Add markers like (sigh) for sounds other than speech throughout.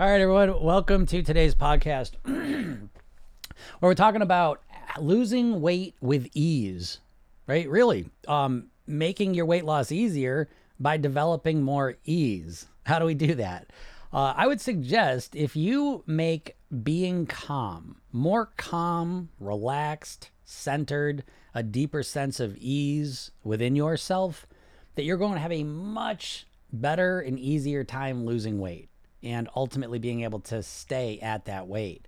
All right, everyone, welcome to today's podcast (clears throat) where we're talking about losing weight with ease, right? Really, um, making your weight loss easier by developing more ease. How do we do that? Uh, I would suggest if you make being calm more calm, relaxed, centered, a deeper sense of ease within yourself, that you're going to have a much better and easier time losing weight and ultimately being able to stay at that weight.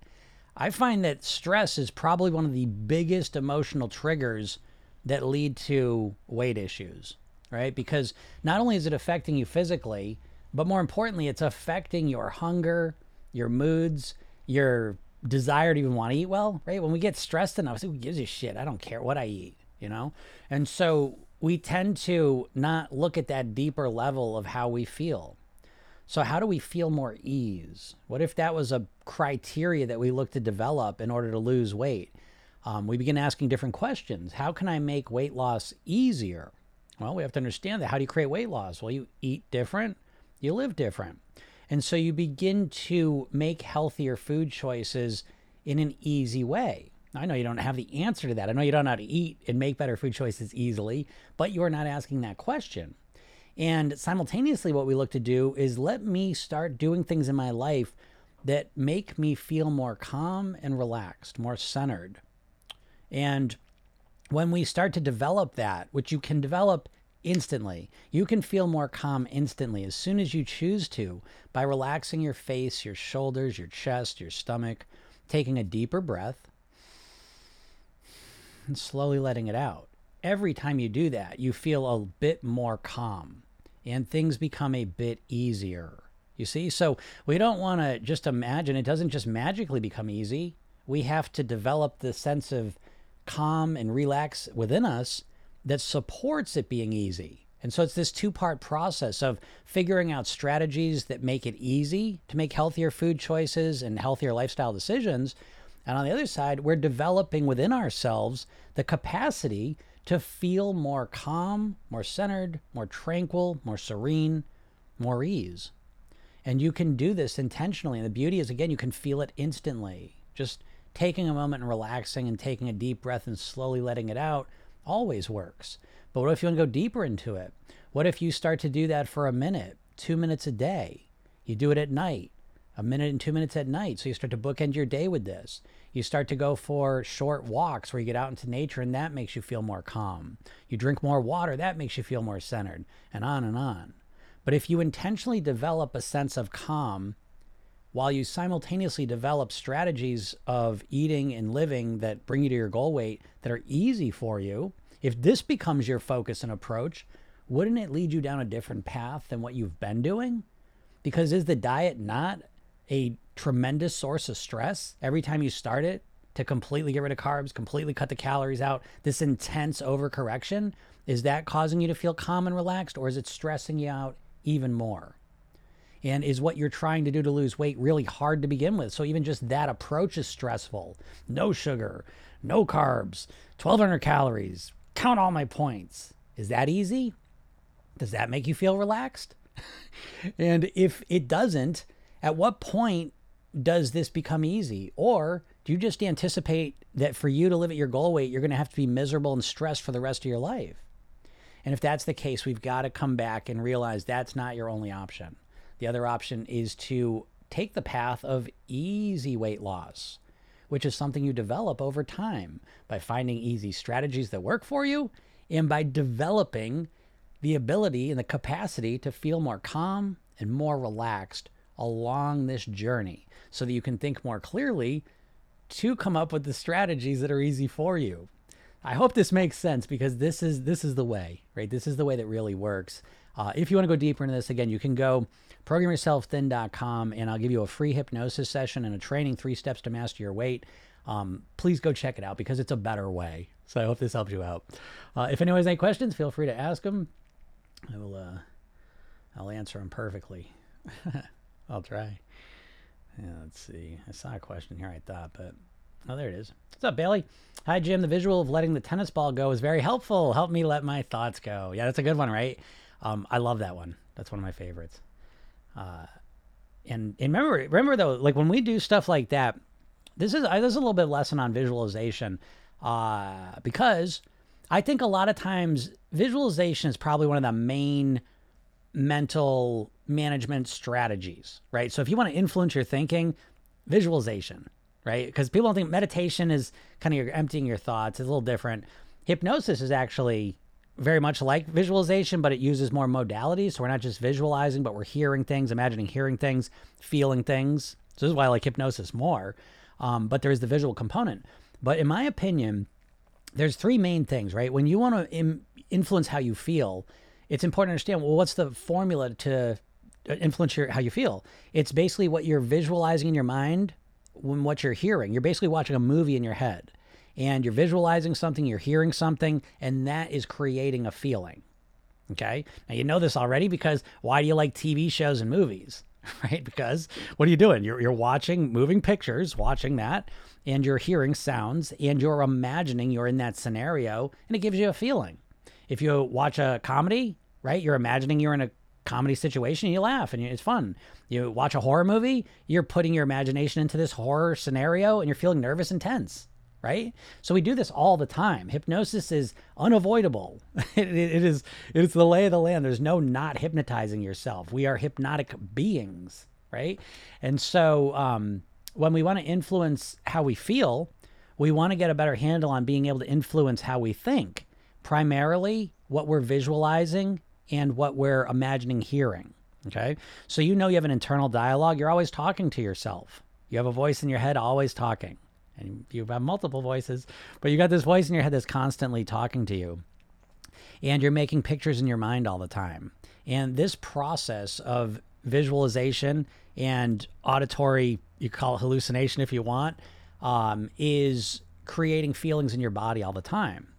I find that stress is probably one of the biggest emotional triggers that lead to weight issues, right? Because not only is it affecting you physically, but more importantly, it's affecting your hunger, your moods, your desire to even want to eat well, right? When we get stressed enough, who gives a shit? I don't care what I eat, you know? And so we tend to not look at that deeper level of how we feel. So, how do we feel more ease? What if that was a criteria that we look to develop in order to lose weight? Um, we begin asking different questions. How can I make weight loss easier? Well, we have to understand that. How do you create weight loss? Well, you eat different, you live different. And so you begin to make healthier food choices in an easy way. I know you don't have the answer to that. I know you don't know how to eat and make better food choices easily, but you are not asking that question. And simultaneously, what we look to do is let me start doing things in my life that make me feel more calm and relaxed, more centered. And when we start to develop that, which you can develop instantly, you can feel more calm instantly as soon as you choose to by relaxing your face, your shoulders, your chest, your stomach, taking a deeper breath, and slowly letting it out. Every time you do that, you feel a bit more calm and things become a bit easier. You see? So we don't want to just imagine it doesn't just magically become easy. We have to develop the sense of calm and relax within us that supports it being easy. And so it's this two part process of figuring out strategies that make it easy to make healthier food choices and healthier lifestyle decisions. And on the other side, we're developing within ourselves the capacity to feel more calm, more centered, more tranquil, more serene, more ease. And you can do this intentionally. And the beauty is, again, you can feel it instantly. Just taking a moment and relaxing and taking a deep breath and slowly letting it out always works. But what if you want to go deeper into it? What if you start to do that for a minute, two minutes a day? You do it at night, a minute and two minutes at night. So you start to bookend your day with this. You start to go for short walks where you get out into nature and that makes you feel more calm. You drink more water, that makes you feel more centered, and on and on. But if you intentionally develop a sense of calm while you simultaneously develop strategies of eating and living that bring you to your goal weight that are easy for you, if this becomes your focus and approach, wouldn't it lead you down a different path than what you've been doing? Because is the diet not a tremendous source of stress every time you start it to completely get rid of carbs, completely cut the calories out, this intense overcorrection, is that causing you to feel calm and relaxed or is it stressing you out even more? And is what you're trying to do to lose weight really hard to begin with? So even just that approach is stressful. No sugar, no carbs, 1200 calories, count all my points. Is that easy? Does that make you feel relaxed? (laughs) and if it doesn't, at what point does this become easy? Or do you just anticipate that for you to live at your goal weight, you're going to have to be miserable and stressed for the rest of your life? And if that's the case, we've got to come back and realize that's not your only option. The other option is to take the path of easy weight loss, which is something you develop over time by finding easy strategies that work for you and by developing the ability and the capacity to feel more calm and more relaxed along this journey so that you can think more clearly to come up with the strategies that are easy for you. I hope this makes sense because this is this is the way, right? This is the way that really works. Uh, if you want to go deeper into this, again, you can go programyourselfthin.com and I'll give you a free hypnosis session and a training three steps to master your weight. Um, please go check it out because it's a better way. So I hope this helps you out. Uh, if anyone has any questions, feel free to ask them. I will. Uh, I'll answer them perfectly. (laughs) I'll try. Yeah, let's see. I saw a question here, I thought, but oh, there it is. What's up, Bailey? Hi, Jim. The visual of letting the tennis ball go is very helpful. Help me let my thoughts go. Yeah, that's a good one, right? Um, I love that one. That's one of my favorites. Uh, and, and remember, remember though, like when we do stuff like that, this is, this is a little bit lesson on visualization uh, because I think a lot of times visualization is probably one of the main mental management strategies, right? So if you want to influence your thinking, visualization, right? Because people don't think meditation is kind of emptying your thoughts. It's a little different. Hypnosis is actually very much like visualization, but it uses more modalities. So we're not just visualizing, but we're hearing things, imagining hearing things, feeling things. So this is why I like hypnosis more. Um, but there's the visual component. But in my opinion, there's three main things, right? When you want to Im- influence how you feel, it's important to understand well, what's the formula to uh, influence your how you feel? It's basically what you're visualizing in your mind when what you're hearing. You're basically watching a movie in your head and you're visualizing something, you're hearing something, and that is creating a feeling. Okay. Now, you know this already because why do you like TV shows and movies? (laughs) Right? Because what are you doing? You're, you're watching moving pictures, watching that, and you're hearing sounds, and you're imagining you're in that scenario, and it gives you a feeling. If you watch a comedy, right, you're imagining you're in a comedy situation and you laugh and it's fun. You watch a horror movie, you're putting your imagination into this horror scenario and you're feeling nervous and tense right? So we do this all the time. Hypnosis is unavoidable. (laughs) it, it, it is the lay of the land. There's no not hypnotizing yourself. We are hypnotic beings, right? And so um, when we want to influence how we feel, we want to get a better handle on being able to influence how we think, primarily what we're visualizing and what we're imagining hearing. Okay. So you know you have an internal dialogue. You're always talking to yourself. You have a voice in your head always talking and you have multiple voices, but you got this voice in your head that's constantly talking to you. And you're making pictures in your mind all the time. And this process of visualization and auditory, you call it hallucination if you want, um, is creating feelings in your body all the time.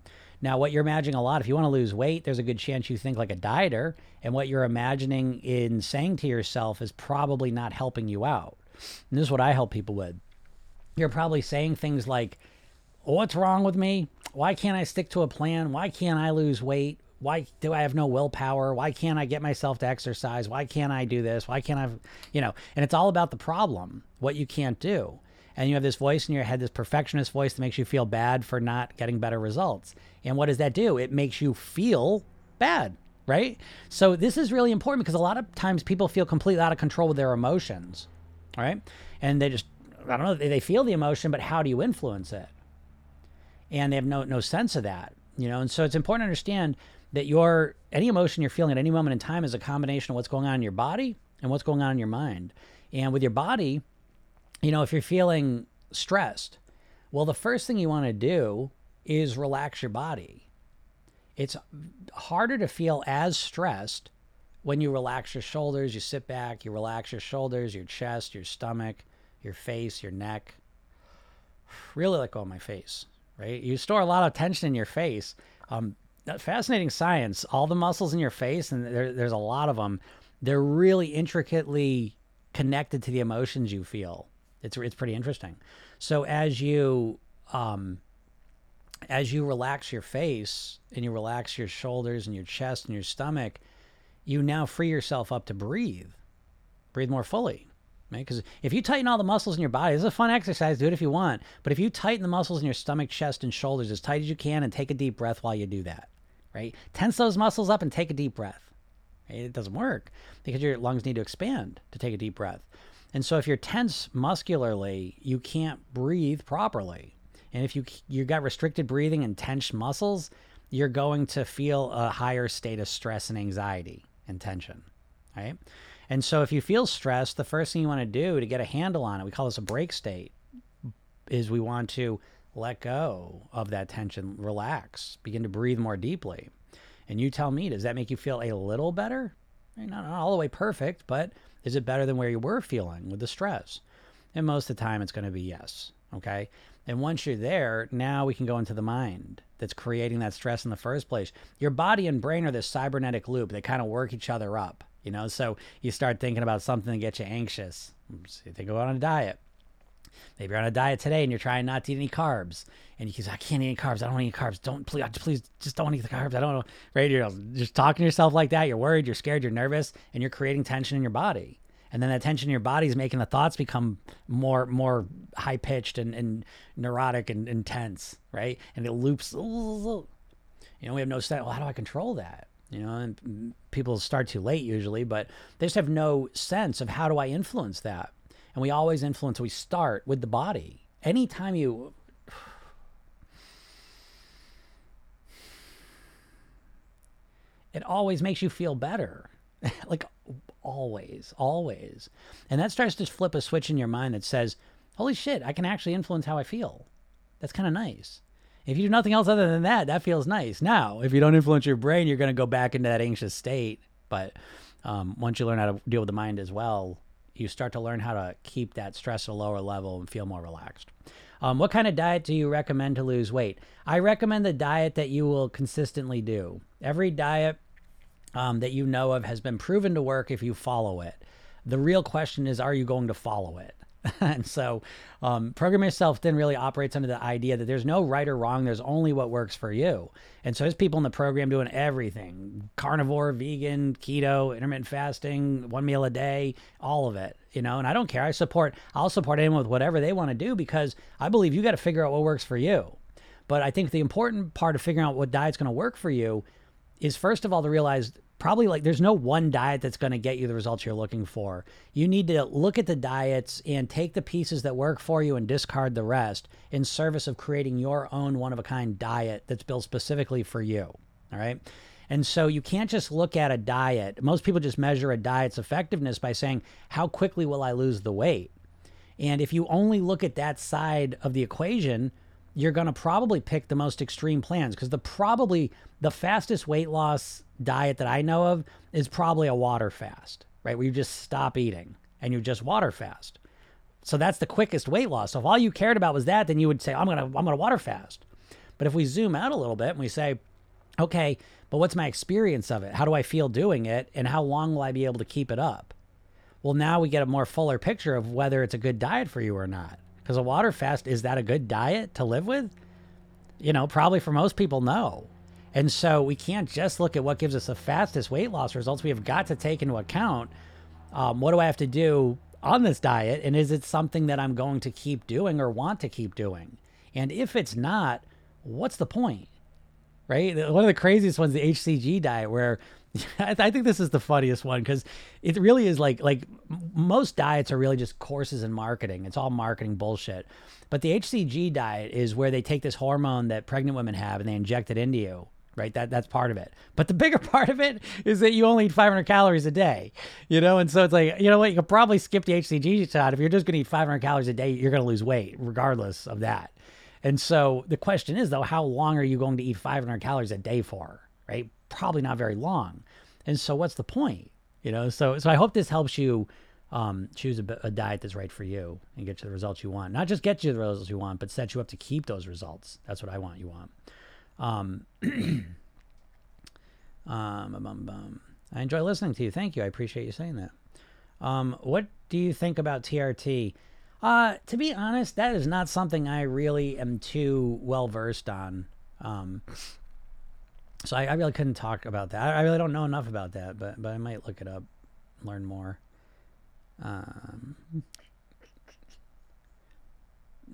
Now, what you're imagining a lot, if you want to lose weight, there's a good chance you think like a dieter. And what you're imagining in saying to yourself is probably not helping you out. And this is what I help people with you're probably saying things like, What's wrong with me? Why can't I stick to a plan? Why can't I lose weight? Why do I have no willpower? Why can't I get myself to exercise? Why can't I do this? Why can't I, you know, and it's all about the problem, what you can't do. And you have this voice in your head, this perfectionist voice that makes you feel bad for not getting better results. And what does that do? It makes you feel bad, right? So this is really important because a lot of times people feel completely out of control with their emotions, right? And they just I don't know, they feel the emotion, but how do you influence it? And they have no no sense of that, you know. And so it's important to understand that your any emotion you're feeling at any moment in time is a combination of what's going on in your body and what's going on in your mind. And with your body, you know, if you're feeling stressed, well, the first thing you want to do is relax your body. It's harder to feel as stressed when you relax your shoulders, you sit back, you relax your shoulders, your chest, your stomach, your face, your neck. (sighs) Really let go of my face, right? You store a lot of tension in your face. Um, fascinating science. All the muscles in your face, and there, there's a lot of them, they're really intricately connected to the emotions you feel. It's it's pretty interesting. So as you um, as you relax your face and you relax your shoulders and your chest and your stomach, you now free yourself up to breathe, breathe more fully right? Because if you tighten all the muscles in your body, this is a fun exercise. Do it if you want. But if you tighten the muscles in your stomach, chest, and shoulders as tight as you can and take a deep breath while you do that, right? Tense those muscles up and take a deep breath. It doesn't work because your lungs need to expand to take a deep breath. And so if you're tense muscularly, you can't breathe properly. And if you you got restricted breathing and tense muscles, you're going to feel a higher state of stress and anxiety and tension, right? And so if you feel stressed, the first thing you want to do to get a handle on it, we call this a break state, is we want to let go of that tension, relax, begin to breathe more deeply. And you tell me, does that make you feel a little better? Not all the way perfect, but is it better than where you were feeling with the stress? And most of the time, it's going to be yes. Okay. And once you're there, now we can go into the mind that's creating that stress in the first place. Your body and brain are this cybernetic loop. They kind of work each other up. You know, so you start thinking about something that gets you anxious. So you think about on a diet. Maybe you're on a diet today and you're trying not to eat any carbs, and you can say, "I can't eat any carbs. I don't want eat carbs. Don't please, please, just don't eat the carbs. I don't know." Right? You're just talking to yourself like that. You're worried. You're scared. You're nervous, and you're creating tension in your body. and then that tension in your body is making the thoughts become more more high pitched and, and neurotic and intense, right? And it loops. You know, we have no sense. Well, how do I control that? You know, and people start too late usually, but they just have no sense of how do I influence that. And we always influence. We start with the body. Anytime you it always makes you feel better. (laughs) like always, always. And that starts to flip a switch in your mind that says, holy shit, I can actually influence how I feel. That's kind of nice. If you do nothing else other than that, that feels nice. Now, if you don't influence your brain, you're going to go back into that anxious state. But um, once you learn how to deal with the mind as well, you start to learn how to keep that stress at a lower level and feel more relaxed. Um, what kind of diet do you recommend to lose weight? I recommend the diet that you will consistently do. Every diet um, that you know of has been proven to work if you follow it. The real question is, are you going to follow it? (laughs) and so, um, Program Yourself Thin really operates under the idea that there's no right or wrong. There's only what works for you. And so, there's people in the program doing everything carnivore, vegan, keto, intermittent fasting, one meal a day, all of it, you know. And I don't care. I support, I'll support anyone with whatever they want to do because I believe you got to figure out what works for you. But I think the important part of figuring out what diet's going to work for you is first of all to realize probably like there's no one diet that's going to get you the results you're looking for. You need to look at the diets and take the pieces that work for you and discard the rest in service of creating your own one of a kind diet that's built specifically for you. All right. And so you can't just look at a diet. Most people just measure a diet's effectiveness by saying, how quickly will I lose the weight? And if you only look at that side of the equation, you're going to probably pick the most extreme plans because the probably the fastest weight loss diet that I know of is probably a water fast, right? Where you just stop eating and you just water fast. So that's the quickest weight loss. So if all you cared about was that, then you would say, I'm gonna I'm gonna water fast. But if we zoom out a little bit and we say, okay, but what's my experience of it? How do I feel doing it? And how long will I be able to keep it up? Well, now we get a more fuller picture of whether it's a good diet for you or not. Because a water fast, is that a good diet to live with? You know, probably for most people, no. And so we can't just look at what gives us the fastest weight loss results. We have got to take into account um, what do I have to do on this diet? And is it something that I'm going to keep doing or want to keep doing? And if it's not, what's the point? Right? One of the craziest ones, the HCG diet, where (laughs) I think this is the funniest one because it really is like like most diets are really just courses in marketing. It's all marketing bullshit. But the HCG diet is where they take this hormone that pregnant women have and they inject it into you right? That that's part of it. But the (laughs) bigger part of it is that you only eat 500 calories a day, you know. And so it's like, you know what? You could probably skip the HCG shot if you're just going to eat 500 calories a day. You're going to lose weight regardless of that. And so the question is though, how long are you going to eat 500 calories a day for? Right? Probably not very long. And so what's the point? You know. So so I hope this helps you. Um, choose a, a diet that's right for you and get you the results you want. Not just get you the results you want, but set you up to keep those results. That's what I want you want. Um, (clears throat) um, um, um, I enjoy listening to you. Thank you. I appreciate you saying that. Um, what do you think about TRT? Uh, to be honest, that is not something I really am too well versed on. Um, so I, I, really couldn't talk about that. I, I, really don't know enough about that, but but I might look it up, learn more. Um,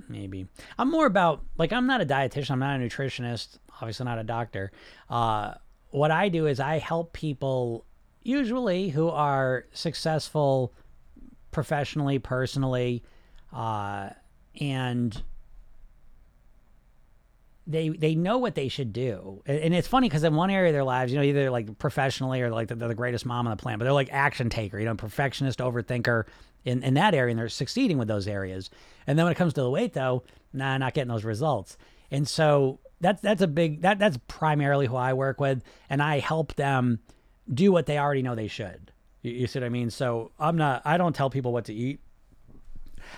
maybe. I'm more about like I'm not a dietitian, I'm not a nutritionist, obviously not a doctor. Uh, what I do is I help people usually who are successful professionally, personally, uh, and they they know what they should do, and it's funny because in one area of their lives, you know, either like professionally or like they're the greatest mom on the planet, but they're like action taker, you know, perfectionist, overthinker in in that area, and they're succeeding with those areas. And then when it comes to the weight, though, nah, not getting those results. And so that's that's a big that that's primarily who I work with, and I help them do what they already know they should. You, you see what I mean? So I'm not I don't tell people what to eat.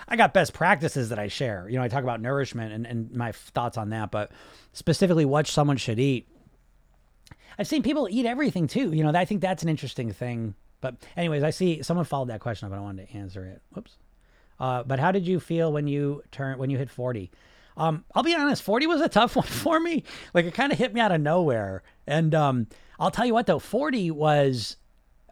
I got best practices that I share. You know, I talk about nourishment and, and my thoughts on that, but specifically what someone should eat. I've seen people eat everything too. You know, I think that's an interesting thing. But anyways, I see someone followed that question up and I wanted to answer it. Whoops. Uh, but how did you feel when you turn when you hit 40? Um, I'll be honest, 40 was a tough (laughs) one for me. Like it kind of hit me out of nowhere. And um, I'll tell you what though, 40 was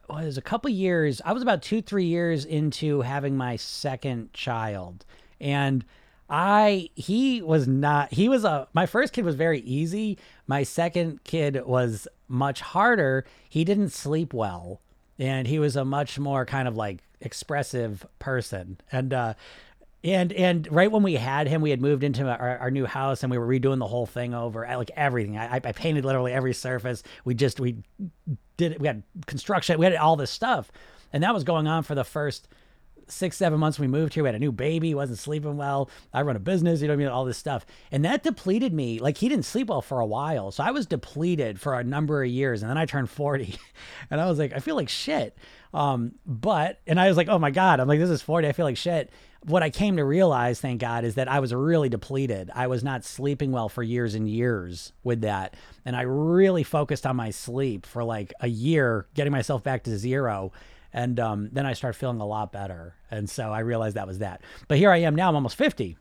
was a couple years. I was about two, three years into having my second child, and I he was not. He was a. My first kid was very easy. My second kid was much harder. He didn't sleep well, and he was a much more kind of like expressive person, and uh, and and right when we had him, we had moved into our, our new house and we were redoing the whole thing over, like everything. I, I painted literally every surface. We just we did we had construction, we had all this stuff, and that was going on for the first six seven months. We moved here. We had a new baby. wasn't sleeping well. I run a business. You know what I mean? All this stuff, and that depleted me. Like he didn't sleep well for a while, so I was depleted for a number of years, and then I turned forty, (laughs) and I was like, I feel like shit. Um, but and I was like, oh my god, I'm like, this is forty. I feel like shit what I came to realize, thank God, is that I was really depleted. I was not sleeping well for years and years with that. And I really focused on my sleep for like a year, getting myself back to zero. And um, then I started feeling a lot better. And so I realized that was that. But here I am now, I'm almost 50.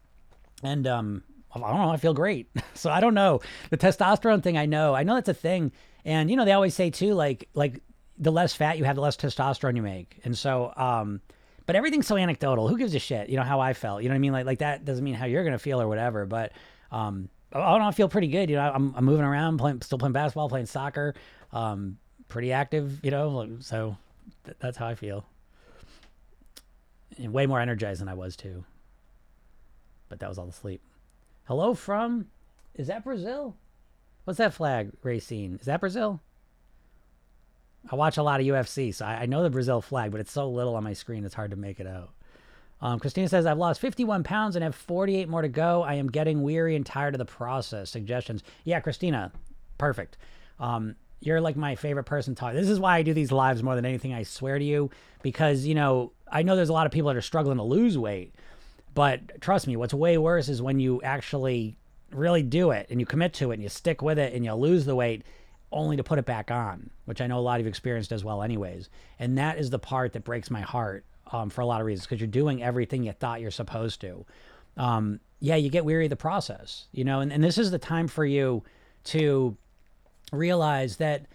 And um, I don't know, I feel great. (laughs) so I don't know. The testosterone thing, I know. I know that's a thing. And, you know, they always say too, like, like the less fat you have, the less testosterone you make. And so, um, but everything's so anecdotal. Who gives a shit? You know how I felt. You know what I mean? Like like that doesn't mean how you're gonna feel or whatever. But um, I don't know. I feel pretty good. You know, I'm, I'm moving around, playing, still playing basketball, playing soccer, um, pretty active. You know, so th- that's how I feel. And way more energized than I was too. But that was all the sleep. Hello from, is that Brazil? What's that flag, Racine? Is that Brazil? I watch a lot of UFC, so I, I, know the Brazil flag, but it's so little on my screen, it's hard to make it out. Um, Christina says, I've lost 51 pounds and have 48 more to go. I am getting weary and tired of the process. Suggestions. Yeah, Christina, perfect. Um, you're like my favorite person talk. This is why I do these lives more than anything. I swear to you, because, you know, I know there's a lot of people that are struggling to lose weight, but trust me, what's way worse is when you actually really do it and you commit to it and you stick with it and you lose the weight only to put it back on, which I know a lot of you experienced as well, anyways. And that is the part that breaks my heart um, for a lot of reasons because you're doing everything you thought you're supposed to. Um, yeah, you get weary of the process, you know, and, and this is the time for you to realize that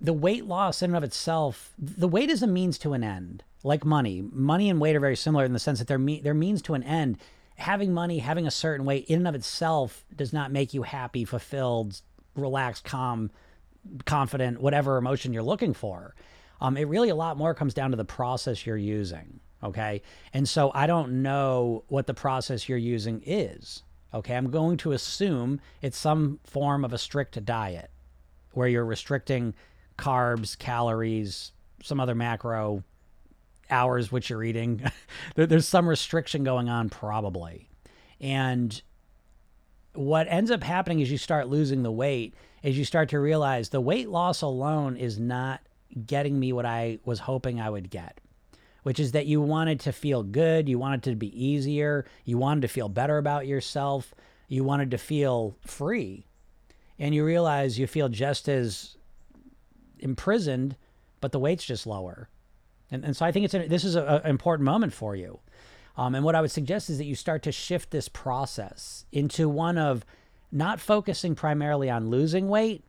the weight loss in and of itself, the weight is a means to an end, like money. Money and weight are very similar in the sense that they're, me- they're means to an end. Having money, having a certain weight in and of itself does not make you happy, fulfilled, relaxed, calm, confident, whatever emotion you're looking for. Um, it really a lot more comes down to the process you're using. Okay. And so I don't know what the process you're using is. Okay. I'm going to assume it's some form of a strict diet where you're restricting carbs, calories, some other macro hours which you're eating. (laughs) There's some restriction going on, probably. And what ends up happening is you start losing the weight is you start to realize the weight loss alone is not getting me what I was hoping I would get, which is that you wanted to feel good, you wanted to be easier, you wanted to feel better about yourself, you wanted to feel free. And you realize you feel just as imprisoned, but the weight's just lower. And, and so I think it's a, this is an important moment for you. Um, and what I would suggest is that you start to shift this process into one of not focusing primarily on losing weight,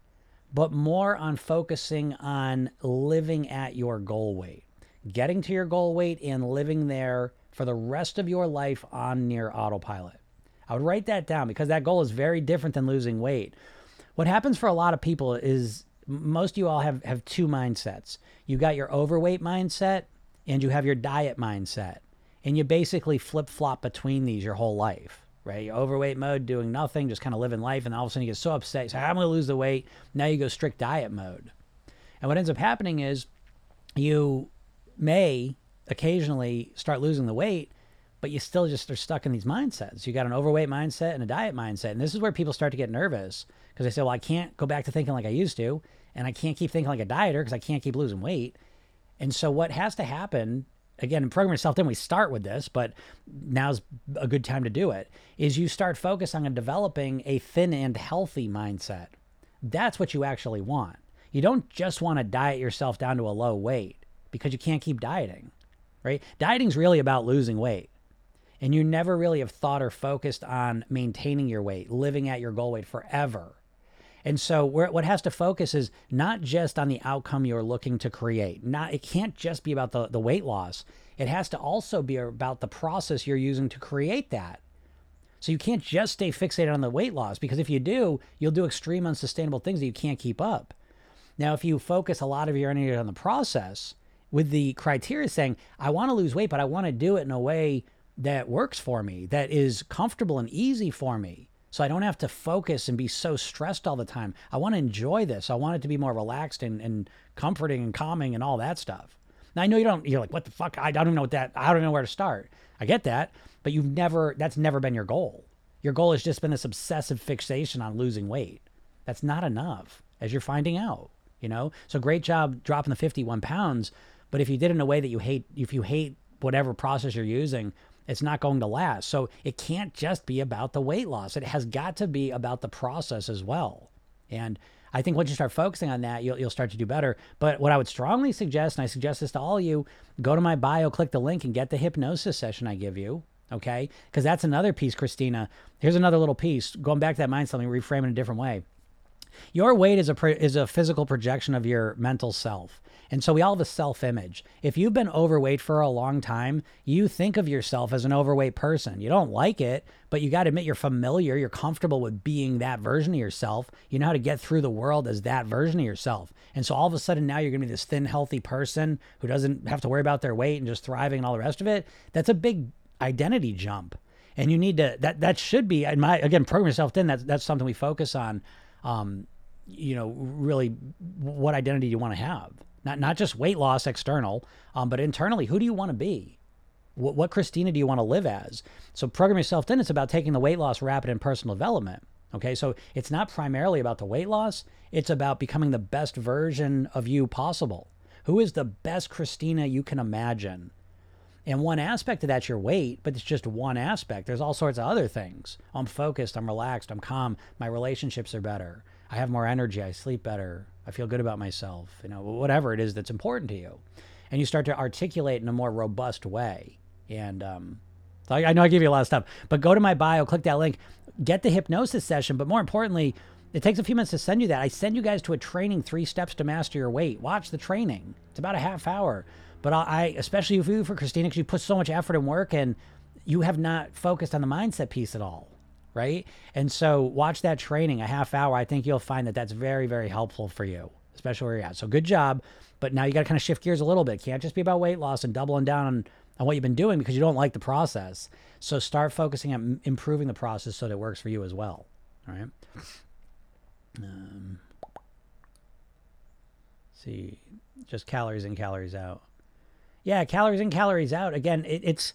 but more on focusing on living at your goal weight, getting to your goal weight and living there for the rest of your life on near autopilot. I would write that down because that goal is very different than losing weight. What happens for a lot of people is most of you all have, have two mindsets. You got your overweight mindset and you have your diet mindset. And you basically flip flop between these your whole life right? You're overweight mode, doing nothing, just kind of living life, and all of a sudden you get so upset. You say, I'm going to lose the weight. Now you go strict diet mode. And what ends up happening is you may occasionally start losing the weight, but you still just are stuck in these mindsets. You got an overweight mindset and a diet mindset. And this is where people start to get nervous because they say, well, I can't go back to thinking like I used to, and I can't keep thinking like a dieter because I can't keep losing weight. And so what has to happen again in program yourself thin we start with this but now's a good time to do it is you start focusing on developing a thin and healthy mindset. That's what you actually want. You don't just want to diet yourself down to a low weight because you can't keep dieting right? Dieting's really about losing weight and you never really have thought or focused on maintaining your weight living at your goal weight forever And so what has to focus is not just on the outcome you're looking to create. Not it can't just be about the, the weight loss. It has to also be about the process you're using to create that. So you can't just stay fixated on the weight loss because if you do, you'll do extreme unsustainable things that you can't keep up. Now, if you focus a lot of your energy on the process with the criteria saying, I want to lose weight, but I want to do it in a way that works for me, that is comfortable and easy for me, so I don't have to focus and be so stressed all the time. I want to enjoy this. I want it to be more relaxed and, and comforting and calming and all that stuff. Now I know you don't. You're like, what the fuck? I don't even know what that. I don't know where to start. I get that, but you've never. That's never been your goal. Your goal has just been this obsessive fixation on losing weight. That's not enough, as you're finding out. You know. So great job dropping the 51 pounds. But if you did it in a way that you hate, if you hate whatever process you're using, it's not going to last. So it can't just be about the weight loss. It has got to be about the process as well. And I think once you start focusing on that, you'll, you'll start to do better. But what I would strongly suggest, and I suggest this to all of you, go to my bio, click the link, and get the hypnosis session I give you. Okay. Because that's another piece, Christina. Here's another little piece. Going back to that mindset, let me reframe it a different way. Your weight is a is a physical projection of your mental self. And so we all have a self image. If you've been overweight for a long time, you think of yourself as an overweight person. You don't like it, but you got to admit you're familiar, you're comfortable with being that version of yourself. You know how to get through the world as that version of yourself. And so all of a sudden now you're going to be this thin, healthy person who doesn't have to worry about their weight and just thriving and all the rest of it. That's a big identity jump. And you need to that that should be in my again program yourself thin. That's that's something we focus on. Um, you know, really what identity you want to have. Not not just weight loss external, um, but internally, who do you want to be? What, what Christina do you want to live as? So program yourself thin. It's about taking the weight loss rapid and personal development. Okay, so it's not primarily about the weight loss. It's about becoming the best version of you possible. Who is the best Christina you can imagine? And one aspect of that's your weight, but it's just one aspect. There's all sorts of other things. I'm focused, I'm relaxed, I'm calm, my relationships are better. I have more energy, I sleep better, I feel good about myself, you know, whatever it is that's important to you. And you start to articulate in a more robust way. And um, so I, I know I give you a lot of stuff, but go to my bio, click that link, get the hypnosis session. But more importantly, it takes a few minutes to send you that. I send you guys to a training, three steps to master your weight. Watch the training. It's about a half hour. But I, especially for you, for Christina, because you put so much effort and work and you have not focused on the mindset piece at all right? And so watch that training a half hour. I think you'll find that that's very, very helpful for you, especially where you're at. So good job. But now you got to kind of shift gears a little bit. Can't just be about weight loss and doubling down on, on what you've been doing because you don't like the process. So start focusing on improving the process so that it works for you as well. All right. Um, see, just calories in, calories out. Yeah, calories in, calories out. Again, it, it's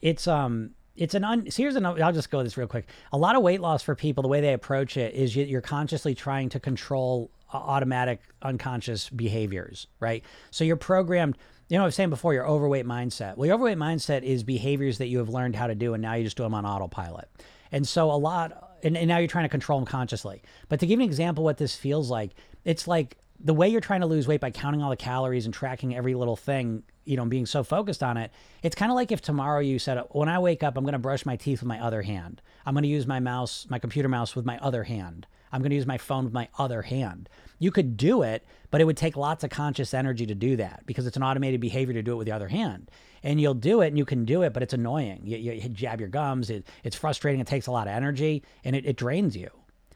it's um it's an un. So here's an. I'll just go this real quick. A lot of weight loss for people, the way they approach it is you, you're consciously trying to control uh, automatic unconscious behaviors, right? So you're programmed. You know, I was saying before, your overweight mindset. Well, your overweight mindset is behaviors that you have learned how to do, and now you just do them on autopilot. And so a lot, and, and now you're trying to control them consciously. But to give an example, what this feels like, it's like the way you're trying to lose weight by counting all the calories and tracking every little thing, you know, being so focused on it, it's kind of like if tomorrow you said, when I wake up, I'm going to brush my teeth with my other hand. I'm going to use my mouse, my computer mouse with my other hand. I'm going to use my phone with my other hand. You could do it, but it would take lots of conscious energy to do that because it's an automated behavior to do it with the other hand. And you'll do it and you can do it, but it's annoying. You, you jab your gums, it, it's frustrating, it takes a lot of energy, and it, it drains you.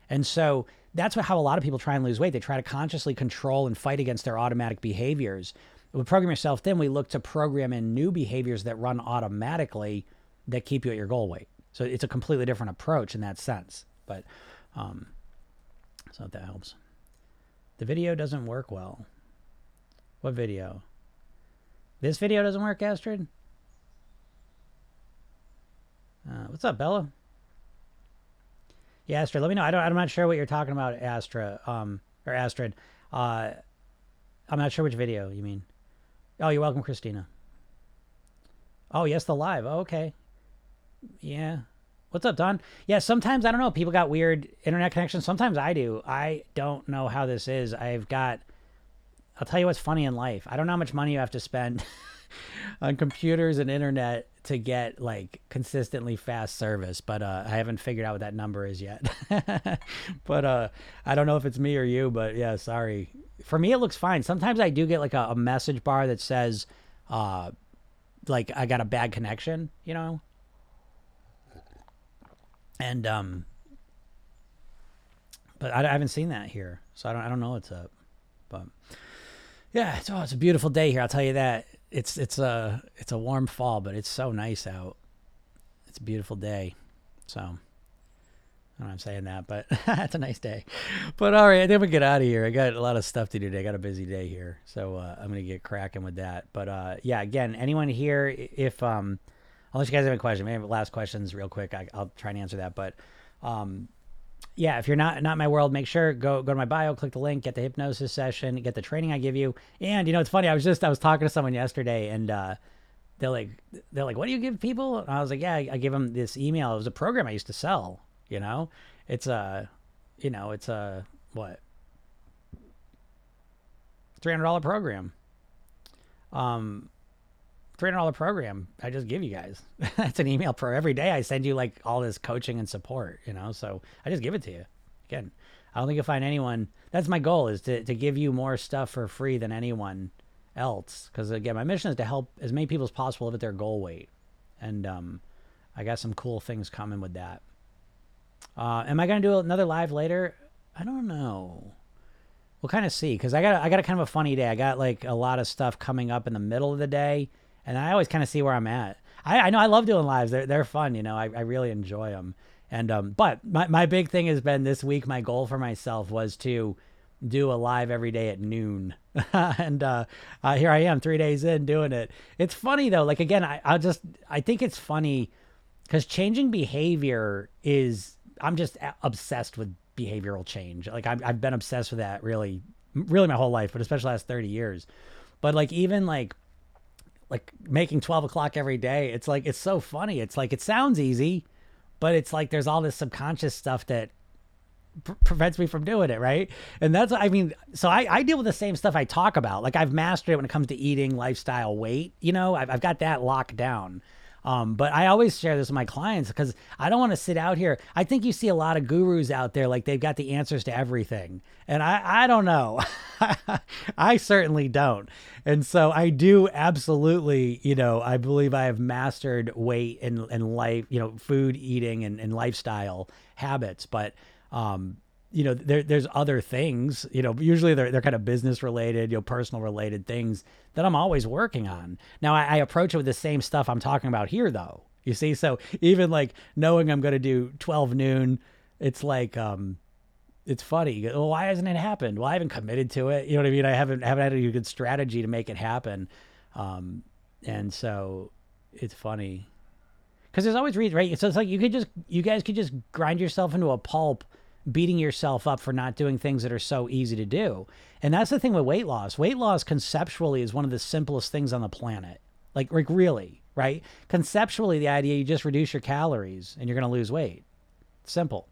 And so that's what, how a lot of people try and lose weight. They try to consciously control and fight against their automatic behaviors. With Program Yourself Thin, we look to program in new behaviors that run automatically that keep you at your goal weight. So it's a completely different approach in that sense. But um, so that helps. The video doesn't work well. What video? This video doesn't work, Astrid? Uh, what's up, Bella? Yeah, Astrid, let me know. I don't, I'm not sure what you're talking about, Astra, um, or Astrid. Uh, I'm not sure which video you mean. Oh, you're welcome, Christina. Oh, yes, the live. Oh, okay. Yeah. What's up, Don? Yeah, sometimes, I don't know, people got weird internet connections. Sometimes I do. I don't know how this is. I've got, I'll tell you what's funny in life. I don't know how much money you have to spend (laughs) (laughs) on computers and internet to get like consistently fast service, but uh, I haven't figured out what that number is yet. (laughs) but uh, I don't know if it's me or you, but yeah, sorry. For me, it looks fine. Sometimes I do get like a, a message bar that says, uh, like I got a bad connection, you know, and um, but I, I haven't seen that here, so I don't I don't know what's up, but yeah, it's oh, it's a beautiful day here. I'll tell you that. It's it's a it's a warm fall, but it's so nice out. It's a beautiful day. So I don't know I'm saying that, but (laughs) it's a nice day. But all right, I we get out of here. I got a lot of stuff to do today. I got a busy day here, so uh, I'm gonna get cracking with that. But uh, yeah, again, anyone here, if um, unless you guys have a question, maybe last questions real quick. I, will try and answer that. But um, yeah, if you're not not my world, make sure go go to my bio, click the link, get the hypnosis session, get the training I give you. And you know, it's funny. I was just I was talking to someone yesterday, and uh, they're like they're like, "What do you give people?" And I was like, "Yeah, I, give them this email. It was a program I used to sell. You know, it's a, you know, it's a what, three hundred dollar program. $300 program I just give you guys. (laughs) That's an email per every day. I send you like all this coaching and support, you know? So I just give it to you. Again, I don't think you'll find anyone. That's my goal is to, to give you more stuff for free than anyone else. Cause again, my mission is to help as many people as possible live at their goal weight. And, um, I got some cool things coming with that. Uh, am I to do another live later? I don't know. We'll kind of see. Cause I got, I got a kind of a funny day. I got like a lot of stuff coming up in the middle of the day and I always kind of see where I'm at. I, I know I love doing lives; they're they're fun. You know, I, I really enjoy them. And um, but my my big thing has been this week. My goal for myself was to do a live every day at noon, (laughs) and uh, uh, here I am, three days in doing it. It's funny though. Like again, I I just I think it's funny because changing behavior is I'm just obsessed with behavioral change. Like I've I've been obsessed with that really really my whole life, but especially last thirty years. But like even like like making 12 o'clock every day it's like it's so funny. It's like it sounds easy but it's like there's all this subconscious stuff that pr- prevents me from doing it right? And that's i mean so I, I deal with the same stuff i talk about. Like i've mastered it when it comes to eating lifestyle weight you know? I've, I've got that locked down um, but I always share this with my clients because I don't want to sit out here. I think you see a lot of gurus out there, like they've got the answers to everything. And I, I don't know. (laughs) I certainly don't. And so I do absolutely, you know, I believe I have mastered weight and, and life, you know, food eating and, and lifestyle habits. But, um, you know, there, there's other things, you know, usually they're, they're kind of business related, you know, personal related things that I'm always working on. Now I, I approach it with the same stuff I'm talking about here though. You see, so even like knowing I'm going to do 12 noon, it's like, um, it's funny. Well, why hasn't it happened? Well, I haven't committed to it. You know what I mean? I haven't, haven't had a good strategy to make it happen. Um, and so it's funny because there's always reasons, right? So it's like you could just, you guys could just grind yourself into a pulp beating yourself up for not doing things that are so easy to do. And that's the thing with weight loss. Weight loss conceptually is one of the simplest things on the planet. Like, like really, right? Conceptually, the idea you just reduce your calories and you're going to lose weight. Simple,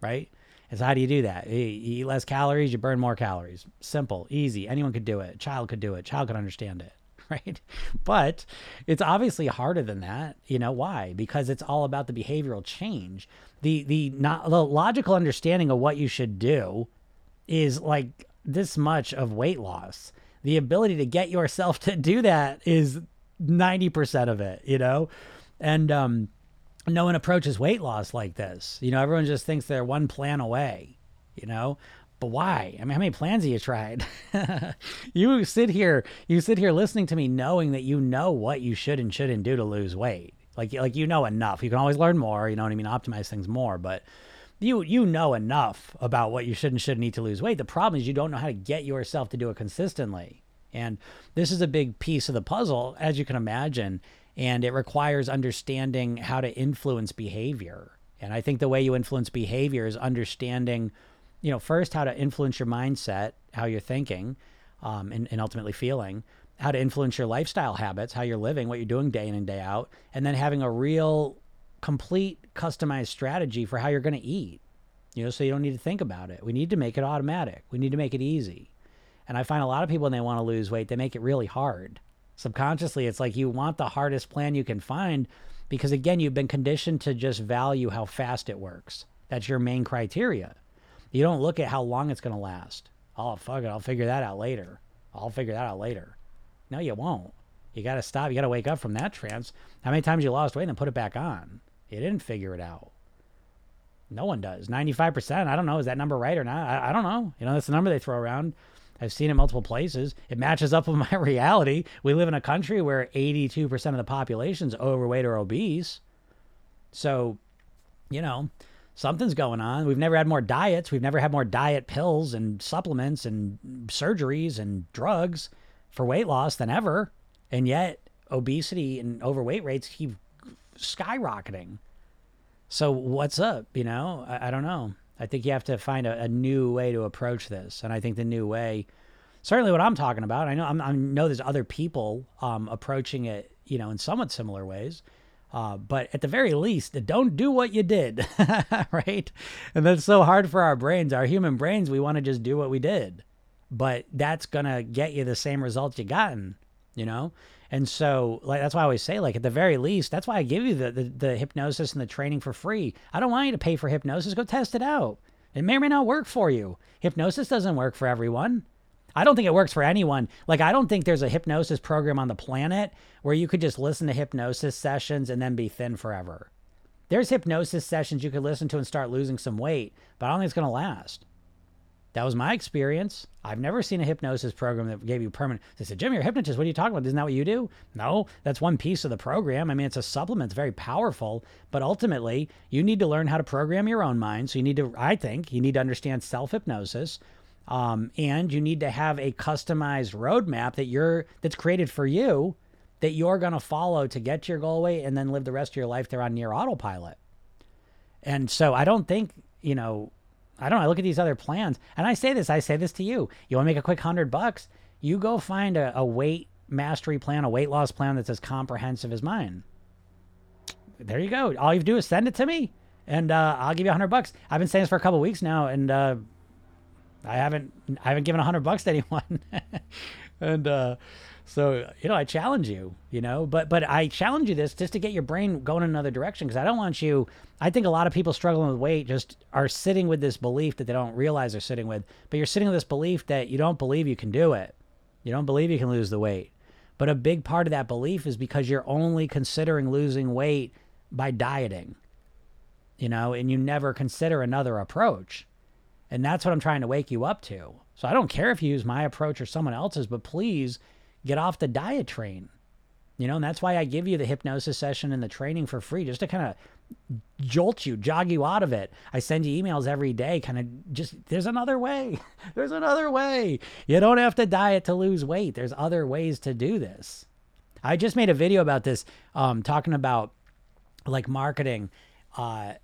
right? And so how do you do that? You eat less calories, you burn more calories. Simple, easy. Anyone could do it. A child could do it. A child could understand it. Right? But it's obviously harder than that. You know why? Because it's all about the behavioral change. The the not the logical understanding of what you should do is like this much of weight loss. The ability to get yourself (laughs) to do that is 90% of it, you know? And um no one approaches weight loss like this. You know, everyone just thinks they're one plan away, you know? But why? I mean, how many plans have you tried? (laughs) you sit here, you sit here listening to me knowing that you know what you should and shouldn't do to lose weight. Like, like you know enough. You can always learn more, you know what I mean? Optimize things more, but you you know enough about what you should and shouldn't need to lose weight. The problem is you don't know how to get yourself to do it consistently. And this is a big piece of the puzzle, as you can imagine, and it requires understanding how to influence behavior. And I think the way you influence behavior is understanding you know, first how to influence your mindset, how you're thinking, um, and, and ultimately feeling, how to influence your lifestyle habits, how you're living, what you're doing day in and day out, and then having a real, complete, customized strategy for how you're going to eat. You know, so you don't need to think about it. We need to make it automatic. We need to make it easy. And I find a lot of people when they want to lose weight, they make it really hard. Subconsciously, it's like you want the hardest plan you can find because, again, you've been conditioned to just value how fast it works. That's your main criteria. You don't look at how long it's going to last. Oh, fuck it. I'll figure that out later. I'll figure that out later. No, you won't. You got to stop. You got to wake up from that trance. How many times you lost weight and then put it back on? You didn't figure it out. No one does. 95%. I don't know. Is that number right or not? I, I don't know. You know, that's the number they throw around. I've seen it multiple places. It matches up with (laughs) my reality. We live in a country where 82% of the population is overweight or obese. So, you know, something's going on. We've never had more diets. We've never had more diet pills and supplements and surgeries and drugs for weight loss than ever. And yet, obesity and overweight rates keep skyrocketing. So what's up? You know, I, I don't know. I think you have to find a, a, new way to approach this, and I think the new way, certainly what I'm talking about. I know I'm, i know there's other people um, approaching it, you know, in somewhat similar ways. Uh, but at the very least, don't do what you did, (laughs) right? And that's so hard for our brains. Our human brains, we want to just do what we did, but that's gonna get you the same results you gotten, you know. And so, like, that's why I always say, like, at the very least, that's why I give you the, the, the hypnosis and the training for free. I don't want you to pay for hypnosis. Go test it out. It may or may not work for you. Hypnosis doesn't work for everyone. I don't think it works for anyone. Like, I don't think there's a hypnosis program on the planet where you could just listen to hypnosis sessions and then be thin forever. There's hypnosis sessions you could listen to and start losing some weight, but I don't think it's going to last. That was my experience. I've never seen a hypnosis program that gave you permanent. They said, Jim, you're a hypnotist. What are you talking about? Isn't that what you do? No, that's one piece of the program. I mean, it's a supplement. It's very powerful. But ultimately, you need to learn how to program your own mind. So you need to, I think, you need to understand self hypnosis. Um, and you need to have a customized roadmap that you're that's created for you that you're going to follow to get your goal weight and then live the rest of your life there on near autopilot. And so I don't think, you know, I don't know. I look at these other plans, and I say this. I say this to you. You want to make a quick hundred bucks? You go find a, a weight mastery plan, a weight loss plan that's as comprehensive as mine. There you go. All you do is send it to me, and uh, I'll give you a hundred bucks. I've been saying this for a couple weeks now, and uh, I haven't I haven't given a hundred bucks to anyone. (laughs) and uh, so, you know, I challenge you, you know, but but I challenge you this just to get your brain going in another direction because I don't want you I think a lot of people struggling with weight just are sitting with this belief that they don't realize they're sitting with, but you're sitting with this belief that you don't believe you can do it. You don't believe you can lose the weight. But a big part of that belief is because you're only considering losing weight by dieting. You know, and you never consider another approach. And that's what I'm trying to wake you up to. So I don't care if you use my approach or someone else's, but please get off the diet train. You know, and that's why I give you the hypnosis session and the training for free, just to kind of jolt you, jog you out of it. I send you emails every day, kind of just, there's another way. (laughs) There's another way. You don't have to diet to lose weight. There's other ways to do this. I just made a video about this, um, talking about like marketing, uh,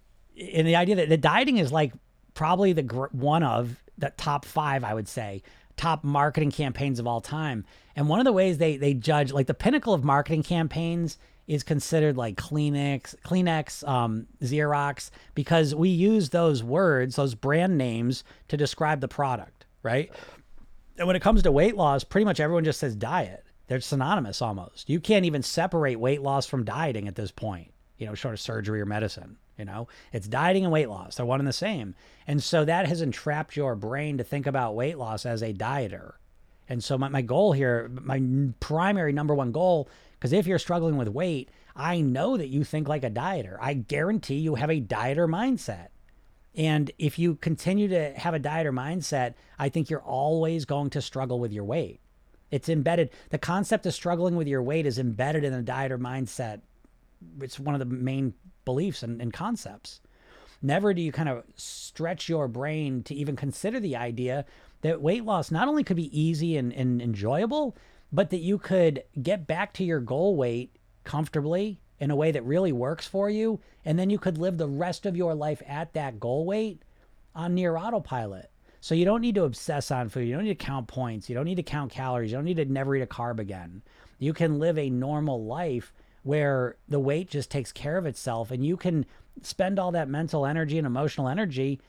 and the idea that the dieting is like probably the gr- one of the top five, I would say, top marketing campaigns of all time. And one of the ways they they judge like the pinnacle of marketing campaigns is considered like Kleenex, Kleenex, um, Xerox, because we use those words, those brand names, to describe the product, right? And when it comes to weight loss, pretty much everyone just says diet. They're synonymous almost. You can't even separate weight loss from dieting at this point, you know, short of surgery or medicine. You know, it's dieting and weight loss. They're one and the same. And so that has entrapped your brain to think about weight loss as a dieter. And so my, my goal here, my primary number one goal, because if you're struggling with weight, I know that you think like a dieter. I guarantee you have a dieter mindset. And if you continue to have a dieter mindset, I think you're always going to struggle with your weight. It's embedded. The concept of struggling with your weight is embedded in a dieter mindset. It's one of the main beliefs and, and concepts. Never do you kind of stretch your brain to even consider the idea that weight loss not only could be easy and, and enjoyable, but that you could get back to your goal weight comfortably in a way that really works for you. And then you could live the rest of your life at that goal weight on near autopilot. So you don't need to obsess on food. You don't need to count points. You don't need to count calories. You don't need to never eat a carb again. You can live a normal life where the weight just takes care of itself and you can spend all that mental energy and emotional energy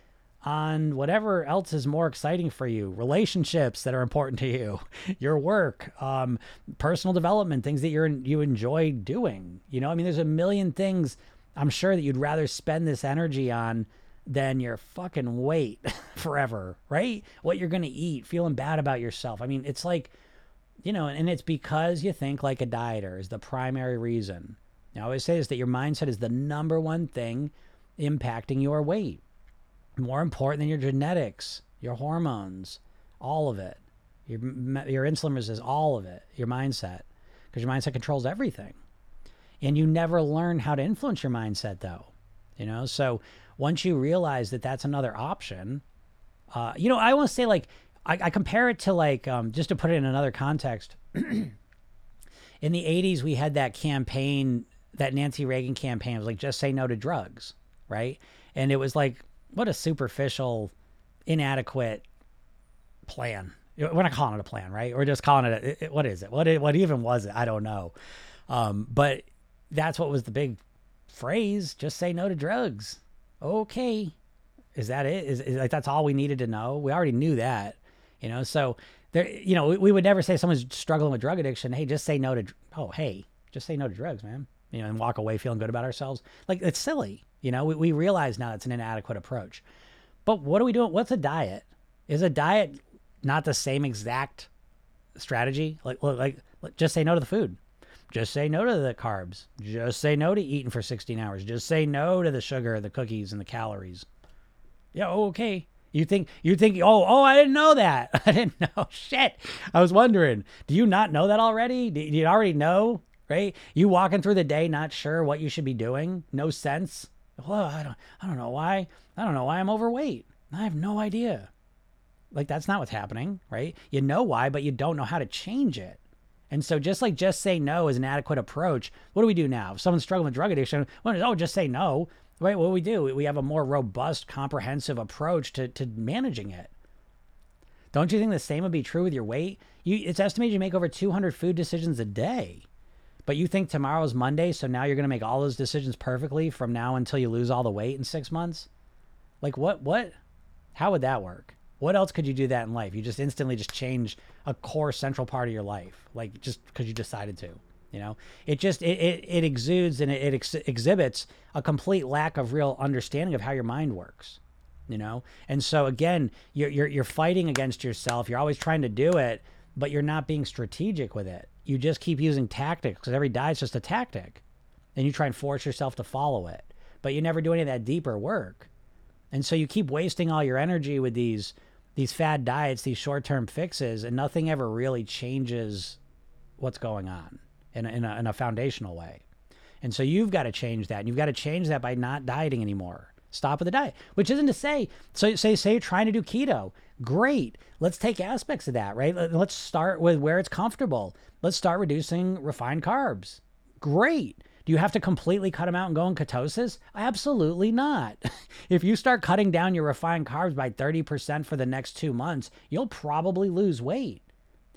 on whatever else is more exciting for you relationships that are important to you (laughs) your work um, personal development things that you're you enjoy doing. You know i mean there's a million things i'm sure that you'd rather spend this energy on than your fucking weight (laughs) forever right? What you're gonna eat feeling bad about yourself. I mean it's like you know and it's because you think like a dieter is the primary reason i always say this that your mindset is the number one thing impacting your weight more important than your genetics, your hormones, all of it. Your your insulin resistance, all of it. Your mindset, because your mindset controls everything, and you never learn how to influence your mindset, though. You know, so once you realize that that's another option, uh, you know, I want to say like I, I, compare it to like um, just to put it in another context. (clears throat) in the '80s, we had that campaign, that Nancy Reagan campaign. It was like just say no to drugs, right? And it was like what a superficial, inadequate plan. We're not calling it a plan, right? We're just calling it, a, it what is it? What what even was it? I don't know. Um, but that's what was the big phrase. Just say no to drugs. Okay, is that it? Is, is like that's all we needed to know? We already knew that, you know. So there, you know, we, we would never say someone's struggling with drug addiction. Hey, just say no to. Oh, hey, just say no to drugs, man. You know, and walk away feeling good about ourselves. Like it's silly. You know, we, we realize now it's an inadequate approach. But what are we doing? What's a diet? Is a diet not the same exact strategy? Like, like, just say no to the food. Just say no to the carbs. Just say no to eating for 16 hours. Just say no to the sugar, the cookies, and the calories. Yeah, okay. You think you think oh oh I didn't know that (laughs) I didn't know (laughs) shit I was wondering do you not know that already do you already know right you walking through the day not sure what you should be doing no sense well, I don't, I don't know why. I don't know why I'm overweight. I have no idea. Like that's not what's happening, right? You know why, but you don't know how to change it. And so just like just say no is an adequate approach, what do we do now? If someone's struggling with drug addiction, well, oh, just say no. Right? What we do? We have a more robust, comprehensive approach to, to managing it. Don't you think the same would be true with your weight? You, it's estimated you make over 200 food decisions a day. But you think tomorrow's Monday, so now you're going to make all those decisions perfectly from now until you lose all the weight in six months? Like, what, what, how would that work? What else could you do that in life? You just instantly just change a core central part of your life, like just because you decided to. You know, it just it it, it exudes and it, it ex- exhibits a complete lack of real understanding of how your mind works. You know, and so again, you're you're you're fighting against yourself. You're always trying to do it, but you're not being strategic with it you just keep using tactics because every diet's just a tactic. And you try and force yourself to follow it. But you never do any of that deeper work. And so you keep wasting all your energy with these these fad diets, these short-term fixes, and nothing ever really changes what's going on in a, in a, in a foundational way. And so you've got to change that. And you've got to change that by not dieting anymore. Stop with the diet, which isn't to say, so say, say you're trying to do keto. Great. Let's take aspects of that, right? Let's start with where it's comfortable. Let's start reducing refined carbs. Great. Do you have to completely cut them out and go in ketosis? Absolutely not. (laughs) if you start cutting down your refined carbs by 30% for the next two months, you'll probably lose weight.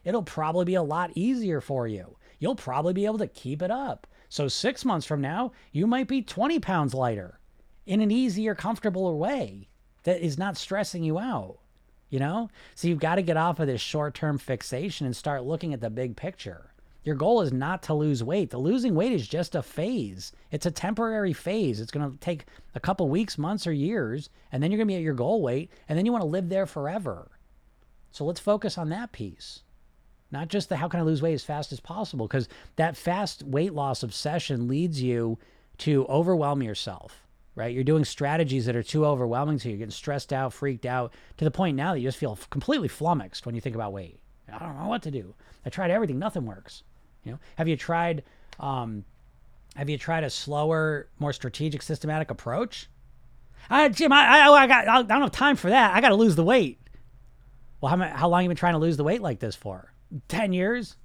It'll probably be a lot easier for you. You'll probably be able to keep it up. So, six months from now, you might be 20 pounds lighter in an easier, comfortable way that is not stressing you out you know? So you've got to get off of this short term fixation and start looking at the big picture. Your goal is not to lose weight. The losing weight is just a phase. It's a temporary phase. It's going to take a couple weeks, months, or years, and then you're going to be at your goal weight, and then you want to live there forever. So let's focus on that piece. Not just the how can I lose weight as fast as possible, because that fast weight loss obsession leads you to overwhelm yourself right? You're doing strategies that are too overwhelming to you. You're getting stressed out, freaked out to the point now that you just feel completely flummoxed when you think about weight. I don't know what to do. I tried everything, nothing works. You know, have you tried? Um, have you tried a slower, more strategic, systematic approach? I, Jim, I, I, I got, I don't have time for that. I got to lose the weight. Well, how, how long have you been trying to lose the weight like this for? Ten years?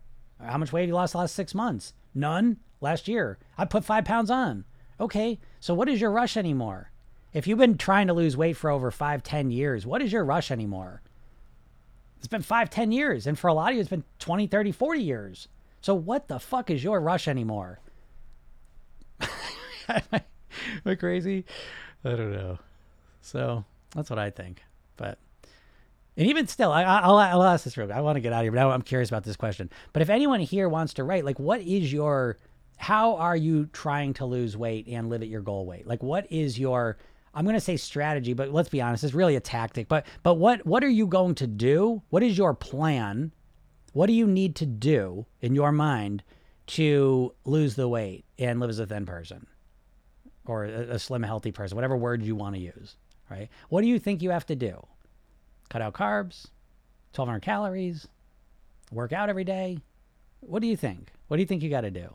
How much weight have you lost the last six months? None. Last year, I put five pounds on. Okay, so what is your rush anymore? If you've been trying to lose weight for over five, ten years, what is your rush anymore? It's been five, ten years. And for a lot of you, it's been 20, 30, 40 years. So what the fuck is your rush anymore? (laughs) am I crazy? I don't know. So That's what I think. But and even still, I, I'll, I'll ask this real. I want to get out of here, but I'm curious about this question. But if anyone here wants to write, like, what is your, how are you trying to lose weight and live at your goal weight? Like, what is your, I'm going to say strategy, but let's be honest, it's really a tactic. But but what what are you going to do? What is your plan? What do you need to do in your mind to lose the weight and live as a thin person, or a, a slim, healthy person, whatever word you want to use? Right? What do you think you have to do? Cut out carbs, 1200 calories, work out every day. What do you think? What do you think you got to do?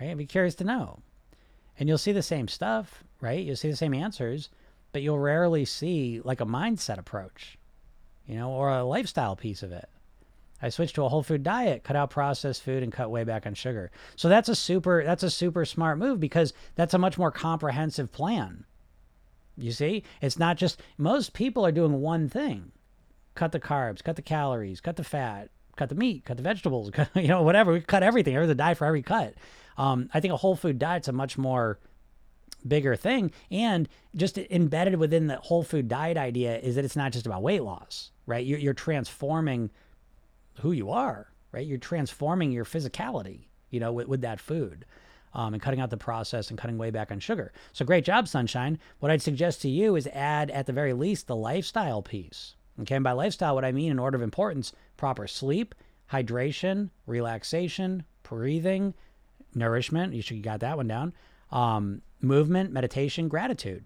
Right? I'd be curious to know. And you'll see the same stuff, right? You'll see the same answers, but you'll rarely see like a mindset approach, you know, or a lifestyle piece of it. I switched to a whole food diet, cut out processed food and cut way back on sugar. So that's a super that's a super smart move because that's a much more comprehensive plan. You see, it's not just most people are doing one thing cut the carbs, cut the calories, cut the fat, cut the meat, cut the vegetables, (laughs) cut, you know, whatever. We cut everything. There's a diet for every cut. Um, I think a whole food diet's a much more bigger thing. And just embedded within the whole food diet idea is that it's not just about weight loss, right? You're, you're transforming who you are, right? You're transforming your physicality, you know, with, with that food um, and cutting out the process and cutting way back on sugar. So great job, Sunshine. What I'd suggest to you is add, at the very least, the lifestyle piece. Okay, and by lifestyle, what I mean in order of importance, proper sleep, hydration, relaxation, breathing, nourishment. You should got that one down. Um, movement, meditation, gratitude.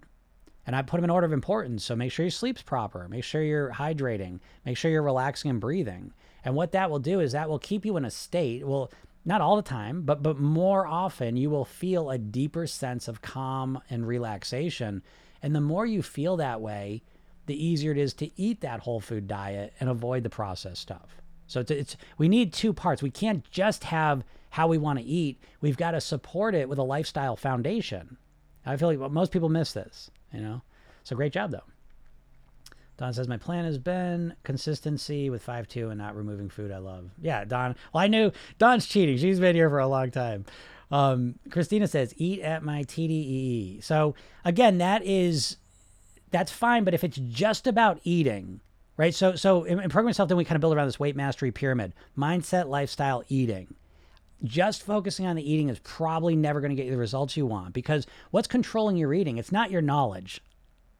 And I put them in order of importance. So make sure your sleep's proper. Make sure you're hydrating. Make sure you're relaxing and breathing. And what that will do is that will keep you in a state. Will not all the time, but but more often you will feel a deeper sense of calm and relaxation. And the more you feel that way, the easier it is to eat that whole food diet and avoid the processed stuff. So it's, it's we need two parts. We can't just have how we want to eat. We've got to support it with a lifestyle foundation. I feel like most people miss this, you know. So great job though. Don says, My plan has been consistency with 5 2 and not removing food I love. Yeah, Don. Well, I knew Don's cheating. She's been here for a long time. Um, Christina says, Eat at my TDEE. So, again, that is, that's fine. But if it's just about eating, right? So, so in, in Program Yourself Thin we kind of build around this weight mastery pyramid mindset, lifestyle, eating just focusing on the eating is probably never going to get you the results you want because what's controlling your eating? It's not your knowledge,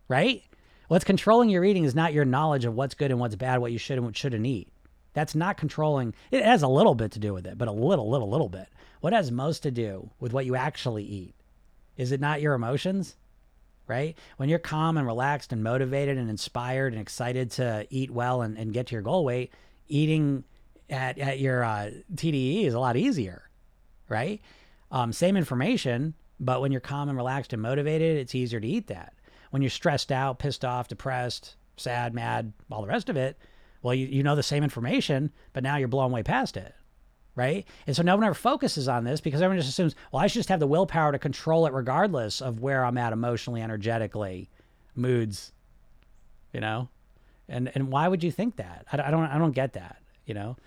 right? What's controlling your eating is not your knowledge of what's good and what's bad, what you should and what shouldn't eat. That's not controlling. It has a little bit to do with it, but a little, little, little bit. What has most to do with what you actually eat? Is it not your emotions? Right? When you're calm and relaxed and motivated and inspired and excited to eat well and, and get to your goal weight, eating at, at your uh, TDEE is a lot easier. Right? Um, same information, but when you're calm and relaxed and motivated, it's easier to eat that when you're stressed out, pissed off, depressed, sad, mad, all the rest of it, well, you, you know the same information, but now you're blown way past it. Right. And so no one ever focuses on this because everyone just assumes, well, I should just have the willpower to control it regardless of where I'm at emotionally, energetically, moods, you know? And and why would you think that? I, I don't I don't get that, you know?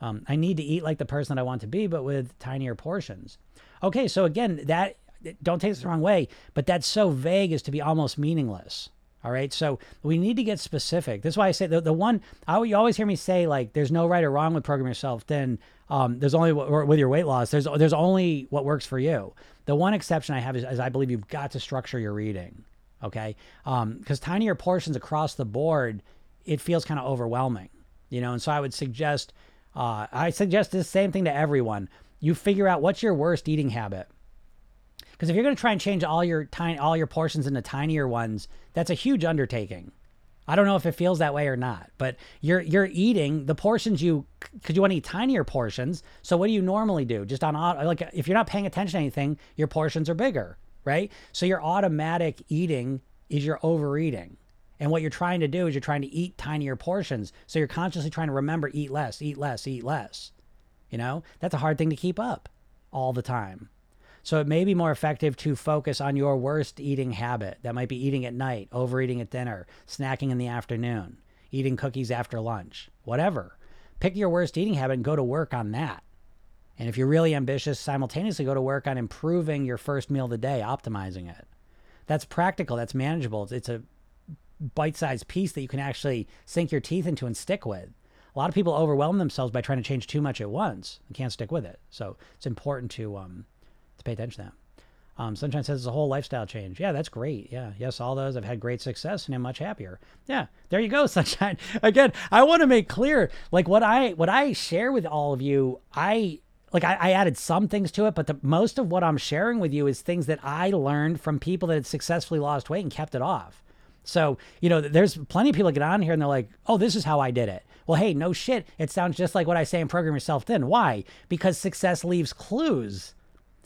Um, I need to eat like the person that I want to be, but with tinier portions. Okay, so again, that don't take this the wrong way, but that's so vague as to be almost meaningless. All right. So we need to get specific. That's why I say the, the one, I, you always hear me say, like, there's no right or wrong with program yourself thin um, there's only with your weight loss, there's, there's only what works for you. The one exception I have is, is I believe you've got to structure your reading. Okay. Because um, tinier portions across the board, it feels kind of overwhelming, you know? And so I would suggest, uh, I suggest the same thing to everyone. You figure out what's your worst eating habit because if you're going to try and change all your tiny all your portions into tinier ones, that's a huge undertaking. I don't know if it feels that way or not, but you're you're eating the portions you because you want to eat tinier portions. So what do you normally do? Just on like if you're not paying attention to anything, your portions are bigger, right? So your automatic eating is your overeating. And what you're trying to do is you're trying to eat tinier portions. So you're consciously trying to remember eat less, eat less, eat less. You know, that's a hard thing to keep up all the time. So it may be more effective to focus on your worst eating habit. That might be eating at night, overeating at dinner, snacking in the afternoon, eating cookies after lunch, whatever. Pick your worst eating habit and go to work on that. And if you're really ambitious, simultaneously go to work on improving your first meal of the day, optimizing it. That's practical, that's manageable. It's a bite-sized piece that you can actually sink your teeth into and stick with. A lot of people overwhelm themselves by trying to change too much at once and can't stick with it. So it's important to um, to pay attention to that. Um, Sunshine says it's a whole lifestyle change. Yeah, that's great. Yeah, yes, all those. I've had great success and I'm much happier. Yeah, there you go, (laughs) Sunshine. Again, I want to make clear, like what I what I share with all of you, I like I, I added some things to it, but the most of what I'm sharing with you is things that I learned from people that had successfully lost weight and kept it off. So, you know, there's plenty of people that get on here and they're like, oh, this is how I did it. Well, hey, no shit. It sounds just like what I say in Program Yourself Thin. Why? Because success leaves clues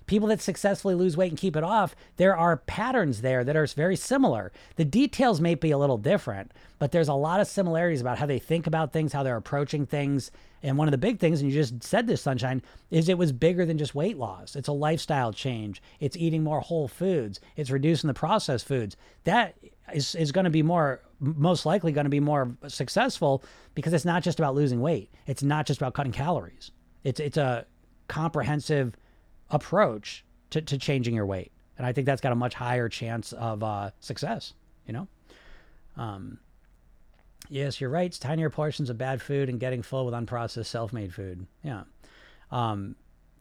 people that successfully lose weight and keep it off, there are patterns there that are very similar. The details may be a little different, but there's a lot of similarities about how they think about things, how they're approaching things. And one of the big things, and you just said this, Sunshine, is it was bigger than just weight loss. It's a lifestyle change. It's eating more whole foods. It's reducing the processed foods. That is, is going to be more, most likely going to be more successful because it's not just about losing weight. It's not just about cutting calories. It's, it's a comprehensive approach to, to changing your weight. And I think that's got a much higher chance of uh, success, you know? Um, yes, you're right. Tinier portions of bad food and getting full with unprocessed self made food. Yeah. Um,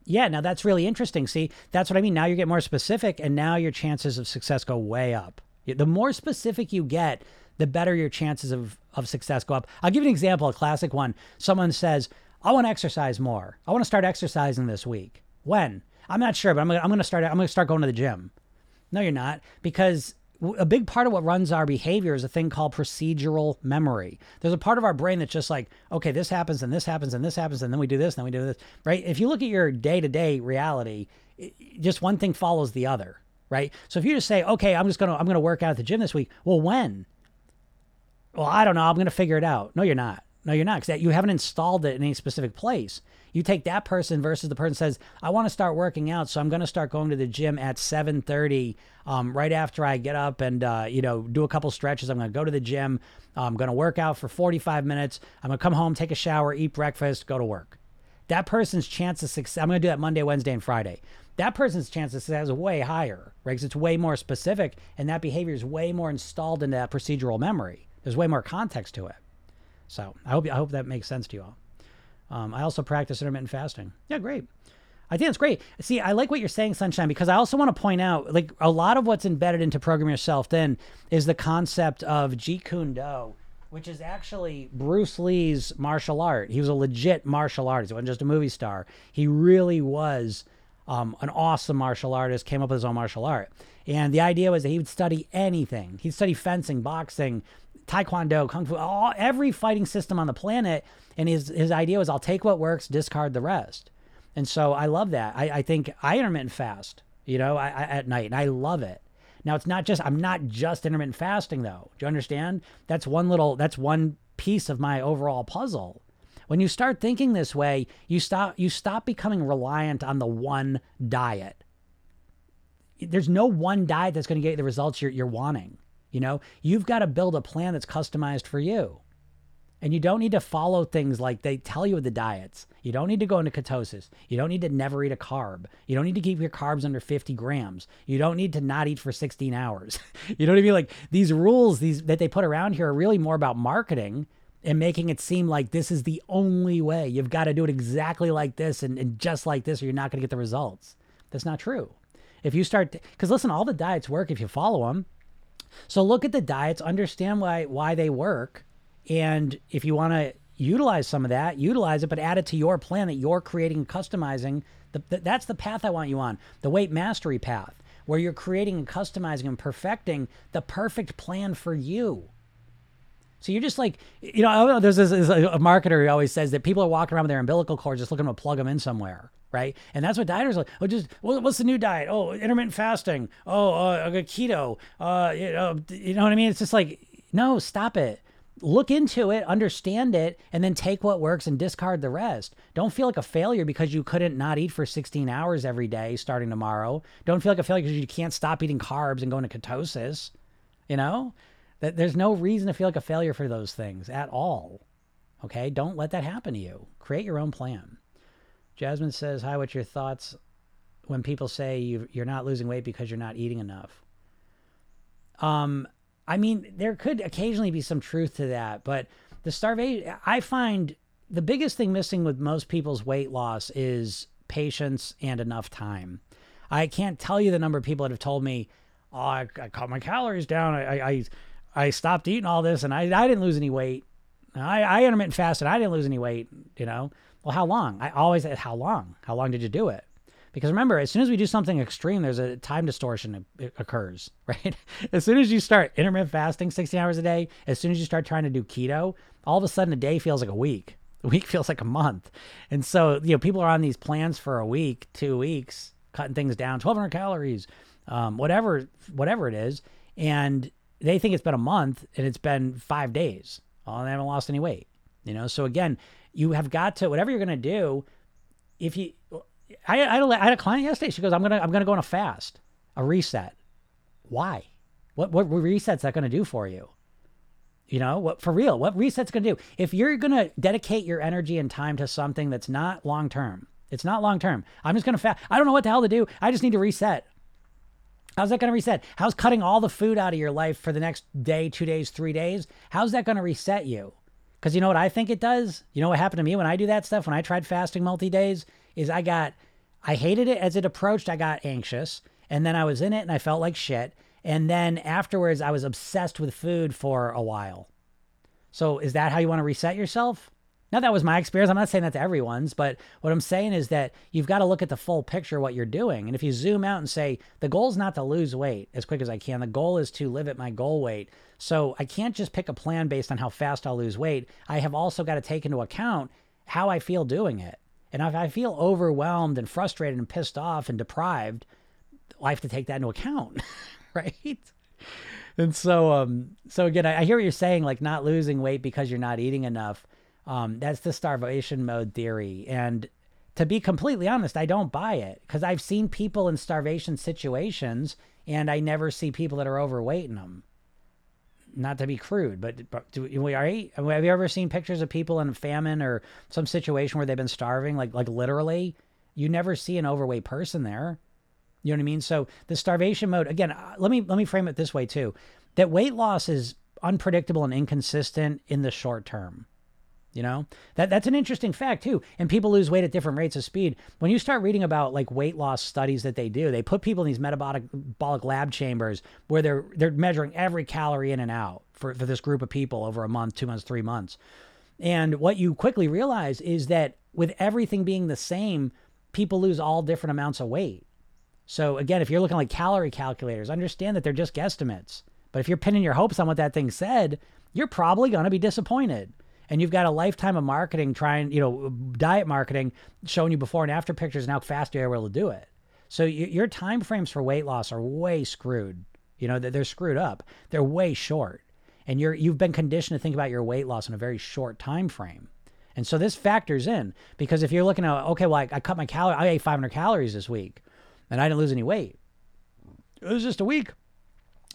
yeah, now that's really interesting. See, that's what I mean. Now you get more specific, and now your chances of success go way up. The more specific you get, the better your chances of, of success go up. I'll give you an example, a classic one. Someone says, I want to exercise more. I want to start exercising this week. When? I'm not sure, but I'm gonna, I'm gonna start. I'm gonna start going to the gym. No, you're not, because a big part of what runs our behavior is a thing called procedural memory. There's a part of our brain that's just like, okay, this happens and this happens and this happens and then we do this and then we do this, right? If you look at your day to day reality, just one thing follows the other, right? So if you just say, okay, I'm just gonna I'm gonna work out at the gym this week. Well, when? Well, I don't know. I'm gonna figure it out. No, you're not. No, you're not, because you haven't installed it in any specific place. You take that person versus the person says, I want to start working out, so I'm going to start going to the gym at 7:30, um, right after I get up and uh, you know do a couple stretches. I'm going to go to the gym. I'm going to work out for 45 minutes. I'm going to come home, take a shower, eat breakfast, go to work. That person's chance of success. I'm going to do that Monday, Wednesday, and Friday. That person's chance of success is way higher, right? Because it's way more specific, and that behavior is way more installed into that procedural memory. There's way more context to it. So I hope I hope that makes sense to you all. Um, I also practice intermittent fasting. Yeah, great. I think that's great. See, I like what you're saying, Sunshine, because I also want to point out, like a lot of what's embedded into Program Yourself Thin is the concept of Jeet Kune Do, which is actually Bruce Lee's martial art. He was a legit martial artist. He wasn't just a movie star. He really was um, an awesome martial artist. Came up with his own martial art, and the idea was that he would study anything. He'd study fencing, boxing, taekwondo, kung fu, all every fighting system on the planet. And his his idea was, I'll take what works, discard the rest. And so I love that. I, I think I intermittent fast, you know, I, I, at night, and I love it. Now it's not just I'm not just intermittent fasting though. Do you understand? That's one little that's one piece of my overall puzzle. When you start thinking this way, you stop you stop becoming reliant on the one diet. There's no one diet that's going to get the results you're, you're wanting. You know, you've got to build a plan that's customized for you. And you don't need to follow things like they tell you with the diets. You don't need to go into ketosis. You don't need to never eat a carb. You don't need to keep your carbs under 50 grams. You don't need to not eat for 16 hours. (laughs) you know what I mean? Like these rules these that they put around here are really more about marketing and making it seem like this is the only way. You've got to do it exactly like this and, and just like this, or you're not going to get the results. That's not true. If you start, because listen, all the diets work if you follow them. So look at the diets, understand why why they work, and if you want to utilize some of that, utilize it, but add it to your plan that you're creating and customizing. The, the, that's the path I want you on, the weight mastery path, where you're creating and customizing and perfecting the perfect plan for you. So you're just like, you know, there's this, this a marketer who always says that people are walking around with their umbilical cords just looking to plug them in somewhere right? And that's what dieters like. Oh, just what's the new diet? Oh, intermittent fasting. Oh, uh, keto. Uh, you know, you know what I mean? It's just like, no, stop it. Look into it, understand it, and then take what works and discard the rest. Don't feel like a failure because you couldn't not eat for 16 hours every day starting tomorrow. Don't feel like a failure because you can't stop eating carbs and going to ketosis. You know, that there's no reason to feel like a failure for those things at all. Okay, don't let that happen to you. Create your own plan. Jasmine says, Hi, what's your thoughts when people say you, you're not losing weight because you're not eating enough? Um, I mean, there could occasionally be some truth to that, but the starvation, I find the biggest thing missing with most people's weight loss is patience and enough time. I can't tell you the number of people that have told me, "Oh, I, I cut my calories down. I, I, I stopped eating all this, and I, I didn't lose any weight. I, I intermittent fasted. I didn't lose any weight. You know, well, how long? I always said, how long? How long did you do it? Because remember, as soon as we do something extreme, there's a time distortion occurs, (laughs) right? as soon as you start intermittent fasting 16 hours a day, as soon as you start trying to do keto, all of a sudden a day feels like a week. A week (laughs) feels like a month. And so, you know, people are on these plans for a week, two weeks, cutting things down, 1200 calories, um, whatever, whatever it is. And they think it's been a month and it's been five days. Oh, they haven't lost any weight. You know, so again, you have got to, whatever you're to do, if you, I, I, I had a client yesterday. She goes, "I'm gonna I'm gonna go on a fast, a reset. Why? What what reset's that gonna do for you? You know what for real? What reset's gonna do? If you're gonna dedicate your energy and time to something that's not long term, it's not long term. I'm just gonna fast. I don't know what the hell to do. I just need to reset. How's that going to reset? How's cutting all the food out of your life for the next day, two days, three days? How's that going to reset you? Because you know what I think it does? You know what happened to me when I do that stuff, when I tried fasting multi days? is I got, I hated it as it approached. I got anxious. And then I was in it and I felt like shit. And then afterwards, I was obsessed with food for a while. So is that how you want to reset yourself? Now, that was my experience. I'm not saying that to everyone's, but what I'm saying is that you've got to look at the full picture what you're doing. And if you zoom out and say, the goal is not to lose weight as quick as I can, the goal is to live at my goal weight. So I can't just pick a plan based on how fast I'll lose weight. I have also got to take into account how I feel doing it. And if I feel overwhelmed and frustrated and pissed off and deprived, I have to take that into account, (laughs) right? And so, um, so again, I, hear what you're saying, like not losing weight because you're not eating enough. Um, that's the starvation mode theory. And to be completely honest, I don't buy it because I've seen people in starvation situations and I never see people that are overweight in them not to be crude, but, but do we are have you ever seen pictures of people in famine or some situation where they've been starving, like like literally? You never see an overweight person there. You know what I mean? So the starvation mode again. Uh, let me let me frame it this way too: that weight loss is unpredictable and inconsistent in the short term. You know, that that's an interesting fact too. And people lose weight at different rates of speed. When you start reading about like weight loss studies that they do, they put people in these metabolic lab chambers where they're they're measuring every calorie in and out for, for this group of people over a month, two months, three months. And what you quickly realize is that with everything being the same, people lose all different amounts of weight. So again, if you're looking like calorie calculators, understand that they're just guesstimates. But if you're pinning your hopes on what that thing said, you're probably going to be disappointed and you've got a lifetime of marketing trying, you know, diet marketing showing you before and after pictures and how fast you're able to do it. So your time frames for weight loss are way screwed. You know, they're screwed up. They're way short. And you're you've been conditioned to think about your weight loss in a very short time frame. And so this factors in because if you're looking at okay, well, I, I cut my calorie, I ate 500 calories this week, and I didn't lose any weight. It was just a week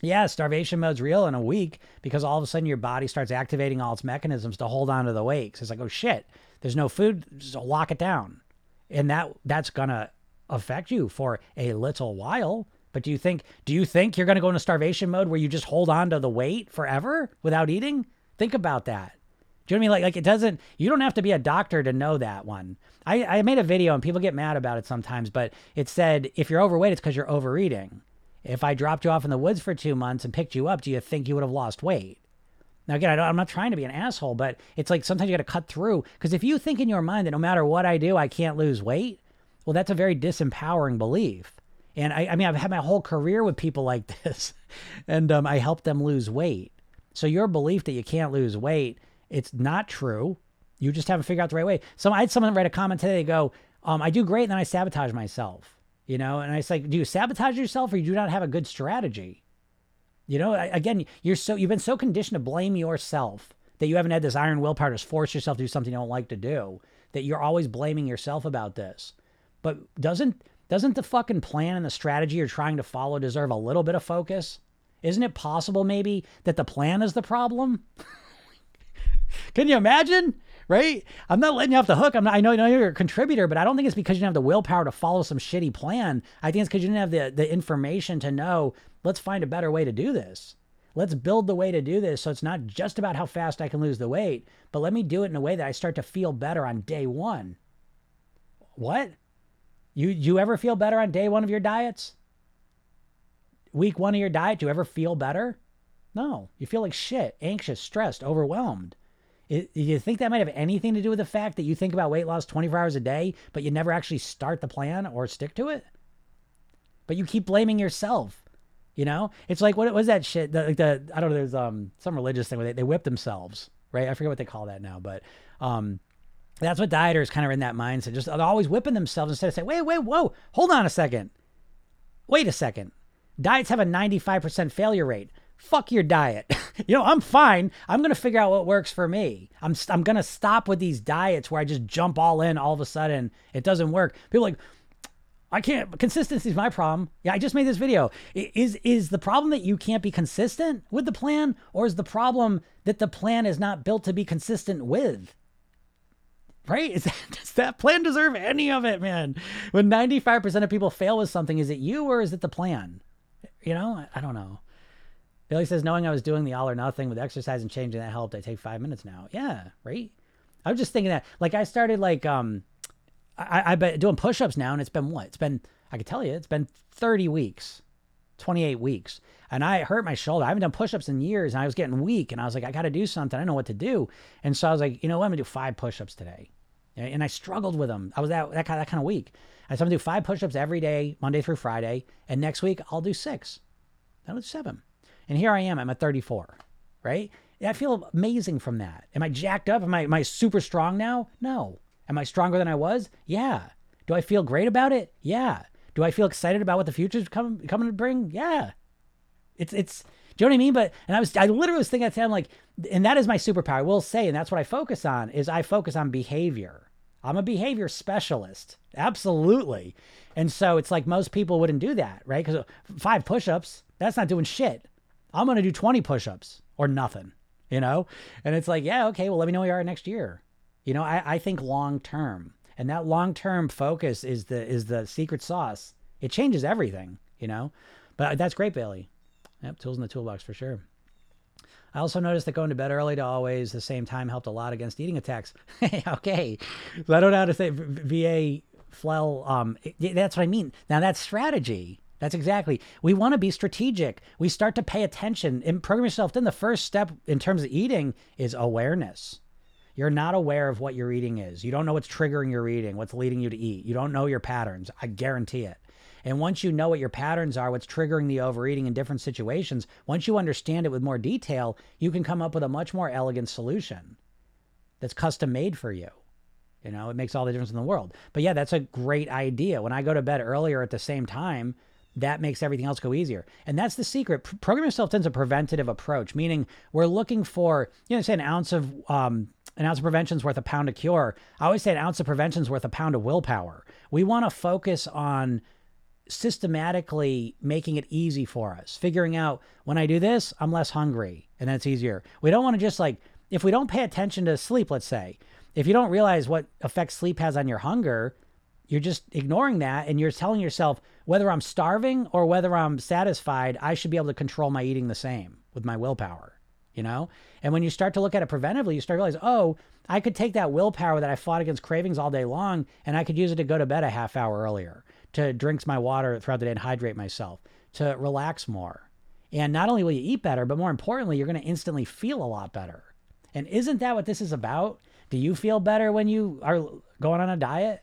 yeah, starvation mode's real in a week because all of a sudden your body starts activating all its mechanisms to hold on to the weight. It's like, oh shit, there's no food, so lock it down. And that that's gonna affect you for a little while. But do you think do you think you're gonna go into starvation mode where you just hold on to the weight forever without eating? Think about that. Do you know what I mean? Like, like it doesn't. You don't have to be a doctor to know that one. I, I made a video and people get mad about it sometimes, but it said if you're overweight, it's because you're overeating. If I dropped you off in the woods for two months and picked you up, do you think you would have lost weight? Now, again, I am not trying to be an asshole, but it's like sometimes you got to cut through. Because if you think in your mind that no matter what I do, I can't lose weight, well, that's a very disempowering belief. And I, I mean, I've had my whole career with people like (laughs) this, and um, I help them lose weight. So your belief that you can't lose weight, it's not true. You just haven't figured out the right way. So I had someone write a comment today. They go, um, "I do great, and then I sabotage myself." You know? And i was like do you sabotage yourself or you do not have a good strategy? You know again you're so you've been so conditioned to blame yourself that you haven't had this iron willpower to force yourself to do something you don't like to do that you're always blaming yourself about this. But doesn't doesn't the fucking plan and the strategy you're trying to follow deserve a little bit of focus? Isn't it possible maybe that the plan is the problem? (laughs) Can you imagine right? I'm not letting you off the hook. I'm not, I know, know you're a contributor, but I don't think it's because you didn't have the willpower to follow some shitty plan. I think it's because you didn't have the, the information to know, let's find a better way to do this. Let's build the way to do this so it's not just about how fast I can lose the weight, but let me do it in a way that I start to feel better on day one. What? You you ever feel better on day one of your diets? Week one of your diet, do you ever feel better? No. You feel like shit, anxious, stressed, overwhelmed. It, you think that might have anything to do with the fact that you think about weight loss 24 hours a day, but you never actually start the plan or stick to it? But you keep blaming yourself. You know, it's like what was that shit? The, like the I don't know. There's um some religious thing where they, they whip themselves, right? I forget what they call that now, but um that's what dieters kind of in that mindset, just always whipping themselves instead of saying, wait, wait, whoa, hold on a second, wait a second. Diets have a 95% failure rate. Fuck your diet. (laughs) you know, I'm fine. I'm going to figure out what works for me. I'm, I'm going to stop with these diets where I just jump all in all of a sudden. It doesn't work. People like, I can't. Consistency is my problem. Yeah, I just made this video. Is is the problem that you can't be consistent with the plan, or is the problem that the plan is not built to be consistent with? Right? (laughs) Is that, does that plan deserve any of it, man? When ninety five percent of people fail with something, is it you or is it the plan? You know, I, I don't know. Billy says, knowing I was doing the all or nothing with exercise and changing that helped. I take five minutes now. Yeah, right. I was just thinking that, like, I started like um I, I've been doing push ups now, and it's been what? It's been, I can tell you, it's been 30 weeks, 28 weeks. And I hurt my shoulder. I haven't done push ups in years, and I was getting weak. And I was like, I got to do something. I don't know what to do. And so I was like, you know what? I'm to do five push ups today. And I struggled with them. I was that, that, kind, that kind of weak. And so I'm to do five push ups every day, Monday through Friday. And next week, I'll do six. Then do seven. And here I am. I'm at 34, right? I feel amazing from that. Am I jacked up? Am I, am I super strong now? No. Am I stronger than I was? Yeah. Do I feel great about it? Yeah. Do I feel excited about what the future's coming coming to bring? Yeah. It's it's do you know what I mean? But and I was I literally was thinking at the time like, and that is my superpower. I will say, and that's what I focus on is I focus on behavior. I'm a behavior specialist, absolutely. And so it's like most people wouldn't do that, right? Because five push-ups, that's not doing shit. I'm gonna do 20 push-ups or nothing, you know. And it's like, yeah, okay, well, let me know where you are next year. You know, I, I think long term. And that long term focus is the is the secret sauce. It changes everything, you know? But that's great, Bailey. Yep, tools in the toolbox for sure. I also noticed that going to bed early to always the same time helped a lot against eating attacks. (laughs) okay. So I don't know how to say VA flel. Um, that's what I mean. Now that's strategy. That's exactly. We want to be strategic. We start to pay attention and program yourself thin the first step in terms of eating is awareness. You're not aware of what your eating is. You don't know what's triggering your eating, what's leading you to eat. You don't know your patterns. I guarantee it. And once you know what your patterns are, what's triggering the overeating in different situations, once you understand it with more detail, you can come up with a much more elegant solution that's custom made for you. You know, it makes all the difference in the world. But yeah, that's a great idea. When I go to bed earlier at the same time, that makes everything else go easier. And that's the secret. Program Yourself Thin's a preventative approach, meaning we're looking for, you know, say an ounce of um, an ounce of prevention is worth a pound of cure. I always say an ounce of prevention is worth a pound of willpower. We want to focus on systematically making it easy for us, figuring out when I do this, I'm less hungry and that's easier. We don't want to just like, if we don't pay attention to sleep, let's say, if you don't realize what effect sleep has on your hunger, you're just ignoring that and you're telling yourself whether I'm starving or whether I'm satisfied, I should be able to control my eating the same with my willpower you know? And when you start to look at it preventively, you start to realize, oh, I could take that willpower that I fought against cravings all day long and I could use it to go to bed a half hour earlier, to drink my water throughout the day and hydrate myself, to relax more. And not only will you eat better, but more importantly, you're going to instantly feel a lot better. And isn't that what this is about? Do you feel better when you are going on a diet?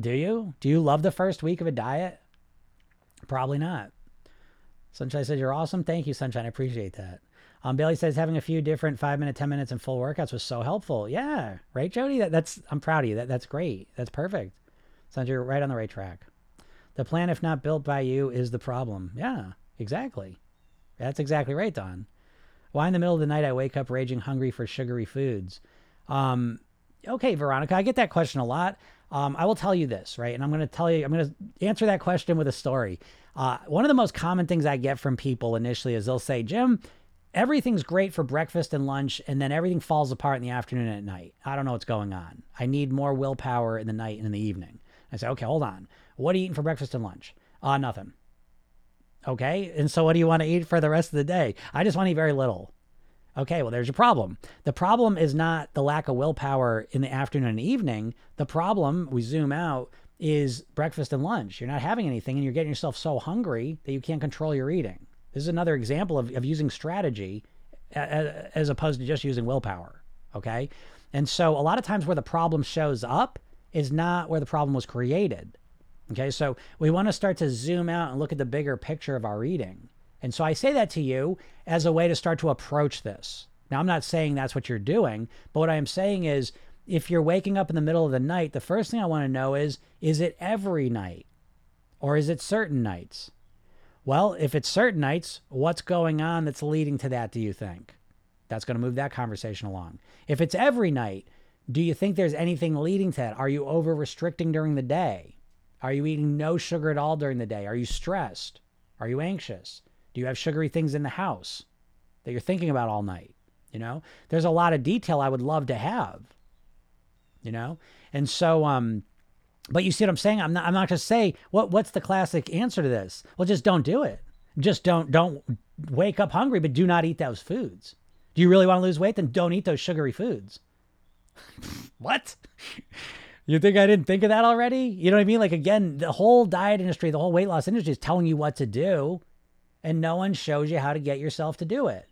Do you? Do you love the first week of a diet? Probably not. Sunshine says, You're awesome. Thank you, Sunshine. I appreciate that. Um, Bailey says having a few different five minute, 10 minutes, and full workouts was so helpful. Yeah, right, Jody? That, that's I'm proud of you. That, that's great. That's perfect. Sounds you're right on the right track. The plan, if not built by you, is the problem. Yeah, exactly. That's exactly right, Don. Why in the middle of the night I wake up raging hungry for sugary foods? Um, okay, Veronica, I get that question a lot. Um, I will tell you this, right? And I'm going to tell you, I'm going to answer that question with a story. Uh, one of the most common things I get from people initially is they'll say, Jim, everything's great for breakfast and lunch, and then everything falls apart in the afternoon and at night. I don't know what's going on. I need more willpower in the night and in the evening. I say, okay, hold on. What are you eating for breakfast and lunch? Uh, nothing. Okay. And so what do you want to eat for the rest of the day? I just want to eat very little. Okay, well, there's your problem. The problem is not the lack of willpower in the afternoon and evening. The problem, we zoom out, is breakfast and lunch. You're not having anything and you're getting yourself so hungry that you can't control your eating. This is another example of, of using strategy as opposed to just using willpower. Okay. And so a lot of times where the problem shows up is not where the problem was created. Okay. So we want to start to zoom out and look at the bigger picture of our eating. And so I say that to you as a way to start to approach this. Now, I'm not saying that's what you're doing, but what I am saying is if you're waking up in the middle of the night, the first thing I want to know is is it every night or is it certain nights? Well, if it's certain nights, what's going on that's leading to that, do you think? That's going to move that conversation along. If it's every night, do you think there's anything leading to that? Are you over restricting during the day? Are you eating no sugar at all during the day? Are you stressed? Are you anxious? Do you have sugary things in the house that you're thinking about all night? You know, there's a lot of detail I would love to have. You know, and so um, but you see what I'm saying? I'm not. I'm not going to say what. What's the classic answer to this? Well, just don't do it. Just don't. Don't wake up hungry, but do not eat those foods. Do you really want to lose weight? Then don't eat those sugary foods. (laughs) what? You think I didn't think of that already? You know what I mean? Like again, the whole diet industry, the whole weight loss industry is telling you what to do and no one shows you how to get yourself to do it.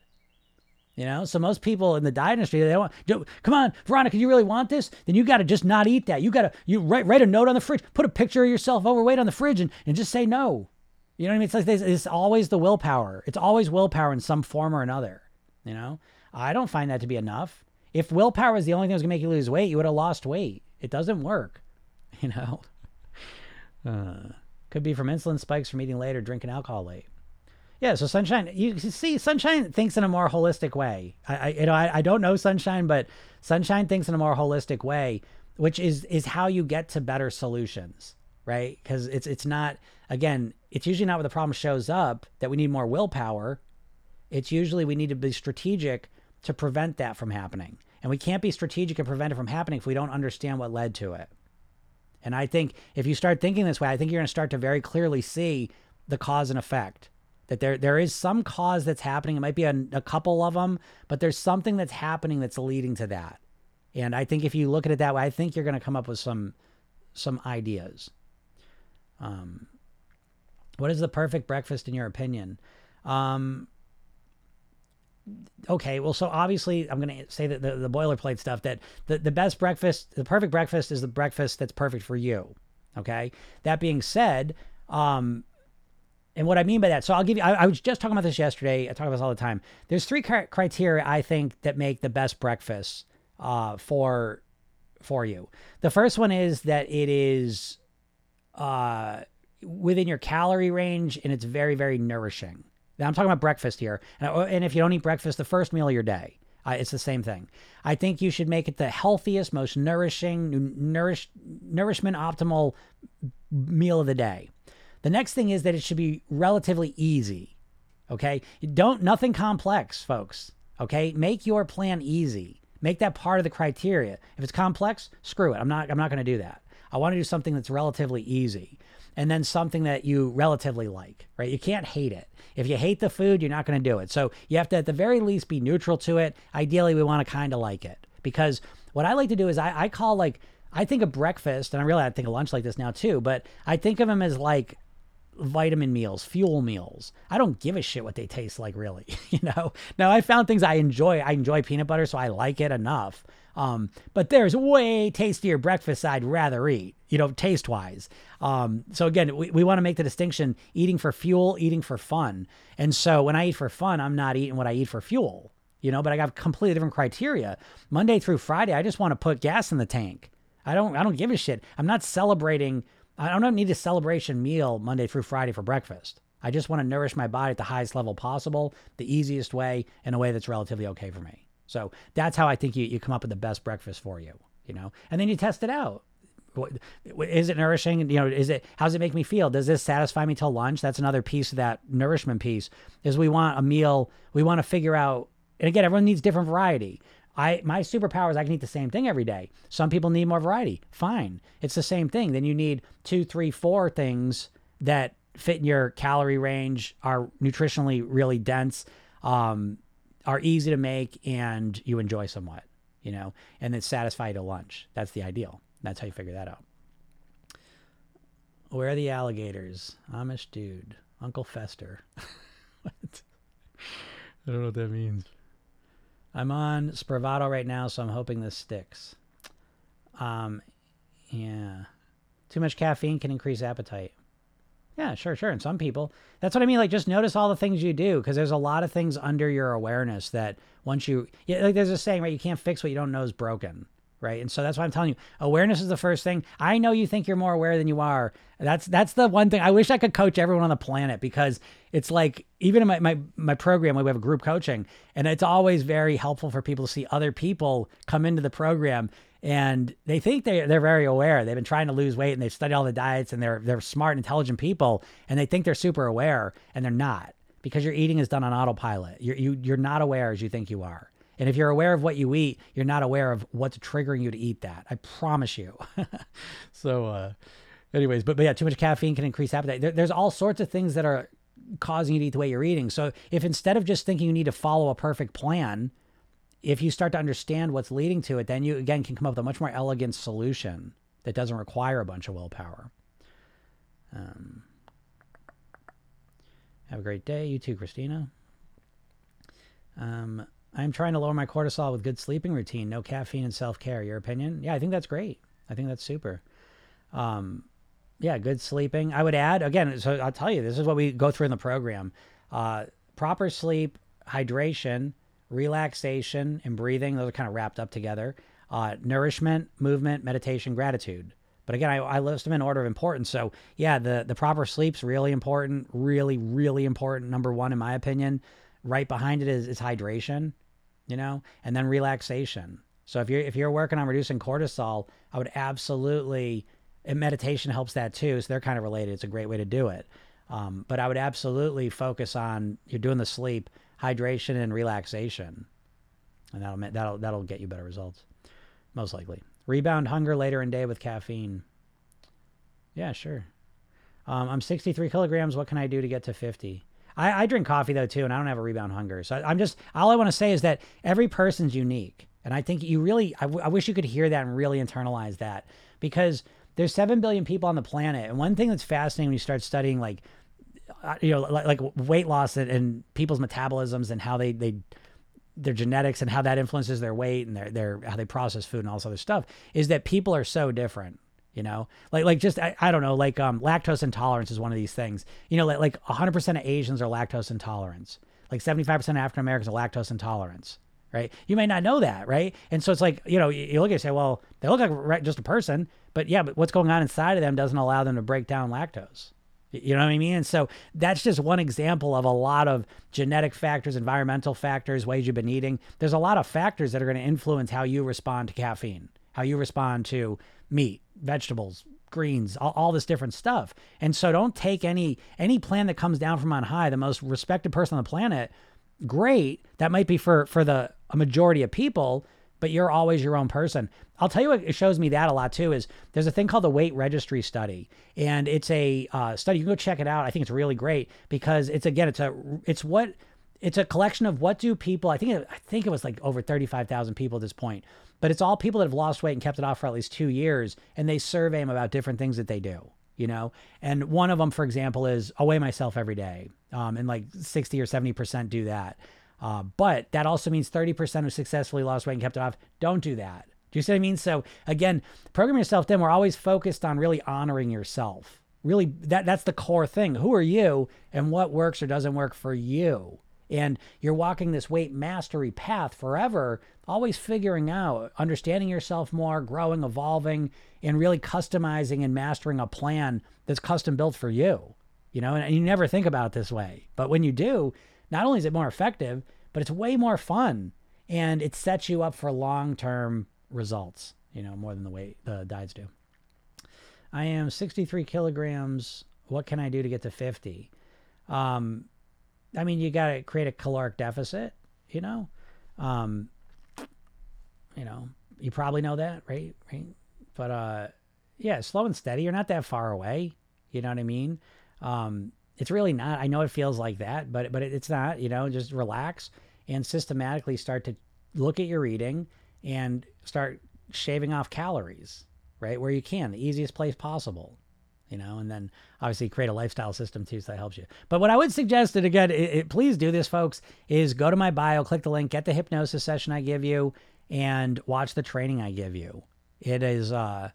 You know, so most people in the diet industry, they don't want, come on, Veronica, do you really want this? Then you got to just not eat that. You got to, you write, write a note on the fridge, put a picture of yourself overweight on the fridge and, and just say no. You know what I mean? It's like this, it's always the willpower. It's always willpower in some form or another. You know, I don't find that to be enough. If willpower is the only thing that's gonna make you lose weight, you would have lost weight. It doesn't work. (laughs) You know, uh, could be from insulin spikes from eating late or drinking alcohol late. Yeah, so Sunshine, you see, Sunshine thinks in a more holistic way. I, I you know, I, I don't know Sunshine, but Sunshine thinks in a more holistic way, which is is how you get to better solutions, right? Because it's it's not again, it's usually not where the problem shows up that we need more willpower. It's usually we need to be strategic to prevent that from happening, and we can't be strategic and prevent it from happening if we don't understand what led to it. And I think if you start thinking this way, I think you're going to start to very clearly see the cause and effect that there there is some cause that's happening. It might be a, a couple of them, but there's something that's happening that's leading to that. And I think if you look at it that way, I think you're going to come up with some some ideas. Um, what is the perfect breakfast in your opinion? Um, okay, well, so obviously I'm going to say that the, the boilerplate stuff that the, the best breakfast, the perfect breakfast is the breakfast that's perfect for you. Okay. That being said, um, and what I mean by that, so I'll give you, I, I, was just talking about this yesterday. I talk about this all the time. There's three criteria I think that make the best breakfast uh, for for you. The first one is that it is uh, within your calorie range and it's very, very nourishing. Now I'm talking about breakfast here. And, uh, and if you don't eat breakfast, the first meal of your day, uh, it's the same thing. I think you should make it the healthiest, most nourishing, nourish, nourishment optimal meal of the day. The next thing is that it should be relatively easy. Okay. Don't, nothing complex, folks. Okay. Make your plan easy. Make that part of the criteria. If it's complex, screw it. I'm not, I'm not going to do that. I want to do something that's relatively easy and then something that you relatively like, right? You can't hate it. If you hate the food, you're not going to do it. So you have to, at the very least, be neutral to it. Ideally, we want to kind of like it because what I like to do is I, I call like, I think of breakfast, and I really I think of lunch like this now too, but I think of them as like vitamin meals, fuel meals. I don't give a shit what they taste like, really. (laughs) you know. Now I found things I enjoy. I enjoy peanut butter, so I like it enough. Um, but there's way tastier breakfast I'd rather eat, you know, taste wise. Um, so again, we, we want to make the distinction eating for fuel, eating for fun. And so when I eat for fun, I'm not eating what I eat for fuel, you know, but I got completely different criteria. Monday through Friday, I just want to put gas in the tank. I don't, I don't give a shit. I'm not celebrating I don't need a celebration meal Monday through Friday for breakfast. I just want to nourish my body at the highest level possible, the easiest way, in a way that's relatively okay for me. So that's how I think you, you come up with the best breakfast for you, you know, and then you test it out. Is it nourishing? You know, is it, how does it make me feel? Does this satisfy me till lunch? That's another piece of that nourishment piece is we want a meal. We want to figure out, and again, everyone needs different variety. I my superpower is I can eat the same thing every day. Some people need more variety. Fine, it's the same thing. Then you need two, three, four things that fit in your calorie range, are nutritionally really dense, um, are easy to make, and you enjoy somewhat, you know, and then satisfy you to lunch. That's the ideal. That's how you figure that out. Where are the alligators? Amish dude. Uncle Fester. (laughs) what? I don't know what that means. I'm on Spravato right now, so I'm hoping this sticks. Um, yeah. Too much caffeine can increase appetite. Yeah, sure, sure. And some people, that's what I mean. Like, just notice all the things you do because there's a lot of things under your awareness that once you, yeah, like there's a saying, right? You can't fix what you don't know is broken right? And so that's why I'm telling you, awareness is the first thing. I know you think you're more aware than you are. That's that's the one thing. I wish I could coach everyone on the planet because it's like even in my my, my program we have a group coaching and it's always very helpful for people to see other people come into the program and they think they they're very aware. They've been trying to lose weight and they've studied all the diets and they're they're smart, intelligent people and they think they're super aware and they're not because your eating is done on autopilot. You're you, you're not aware as you think you are. And if you're aware of what you eat, you're not aware of what's triggering you to eat that. I promise you. (laughs) so, uh, anyways, but, but yeah, too much caffeine can increase appetite. There, there's all sorts of things that are causing you to eat the way you're eating. So, if instead of just thinking you need to follow a perfect plan, if you start to understand what's leading to it, then you again can come up with a much more elegant solution that doesn't require a bunch of willpower. Um, have a great day. You too, Christina. Um, I'm trying to lower my cortisol with good sleeping routine, no caffeine and self care. Your opinion? Yeah, I think that's great. I think that's super. Um, yeah, good sleeping. I would add again. So I'll tell you, this is what we go through in the program: uh, proper sleep, hydration, relaxation, and breathing. Those are kind of wrapped up together. Uh, nourishment, movement, meditation, gratitude. But again, I, I list them in order of importance. So yeah, the the proper sleep's really important. Really, really important. Number one, in my opinion. Right behind it is, is hydration you know, and then relaxation. So if you're if you're working on reducing cortisol, I would absolutely meditation helps that too. So they're kind of related. It's a great way to do it. Um, but I would absolutely focus on you're doing the sleep, hydration, and relaxation, and that'll that'll that'll get you better results, most likely. Rebound hunger later in day with caffeine. Yeah, sure. Um, I'm 63 kilograms. What can I do to get to 50? I, I drink coffee though too, and I don't have a rebound hunger. So I, am just all I want to say is that every person's unique, and I think you really I, w- I wish you could hear that and really internalize that because there's seven billion people on the planet, and one thing that's fascinating when you start studying like uh, you know like, like weight loss and, and people's metabolisms and how they they their genetics and how that influences their weight and their their how they process food and all this other stuff is that people are so different you know? Like like just I, I don't know like um lactose intolerance is one of these things. You know like like 100% of asians are lactose intolerant. Like 75% of african americans are lactose intolerant right? You may not know that right? And so it's like you know you, look at it and say well they look like just a person but yeah but what's going on inside of them doesn't allow them to break down lactose. You know what I mean? And so that's just one example of a lot of genetic factors, environmental factors, ways you've been eating. There's a lot of factors that are going to influence how you respond to caffeine, how you respond to meat, vegetables, greens, all, all, this different stuff. And so don't take any any plan that comes down from on high, the most respected person on the planet, great. That might be for for the a majority of people, but you're always your own person. I'll tell you what it shows me that a lot too is there's a thing called the weight registry study, and it's a uh, study. You can go check it out. I think it's really great because it's again it's a it's what it's a collection of what do people. I think it, I think it was like over thirty five thousand people at this point but it's all people that have lost weight and kept it off for at least two years, and they survey them about different things that they do. You know, and one of them, for example, is I weigh myself every day, um, and like sixty or seventy percent do that. Uh, but that also means thirty percent who successfully lost weight and kept it off don't do that. Do you see what I mean? So again, program yourself thin we're always focused on really honoring yourself. Really, that that's the core thing. Who are you, and what works or doesn't work for you? And you're walking this weight mastery path forever, always figuring out, understanding yourself more, growing, evolving, and really customizing and mastering a plan that's custom built for you. You know, and you never think about it this way. But when you do, not only is it more effective, but it's way more fun and it sets you up for long term results, you know, more than the way the diets do. I am 63 kilograms. What can I do to get to 50? Um, I mean, you got to create a caloric deficit, you know? Um, you know, you probably know that, right? Right. But, uh, yeah, slow and steady. You're not that far away. You know what I mean? Um, it's really not. I know it feels like that, but but it's not. You know, just relax and systematically start to look at your eating and start shaving off calories, right where you can, the easiest place possible. You know, and then obviously create a lifestyle system too, so that helps you. But what I would suggest, and again, it, it, please do this, folks, is go to my bio, click the link, get the hypnosis session I give you, and watch the training I give you. It is uh,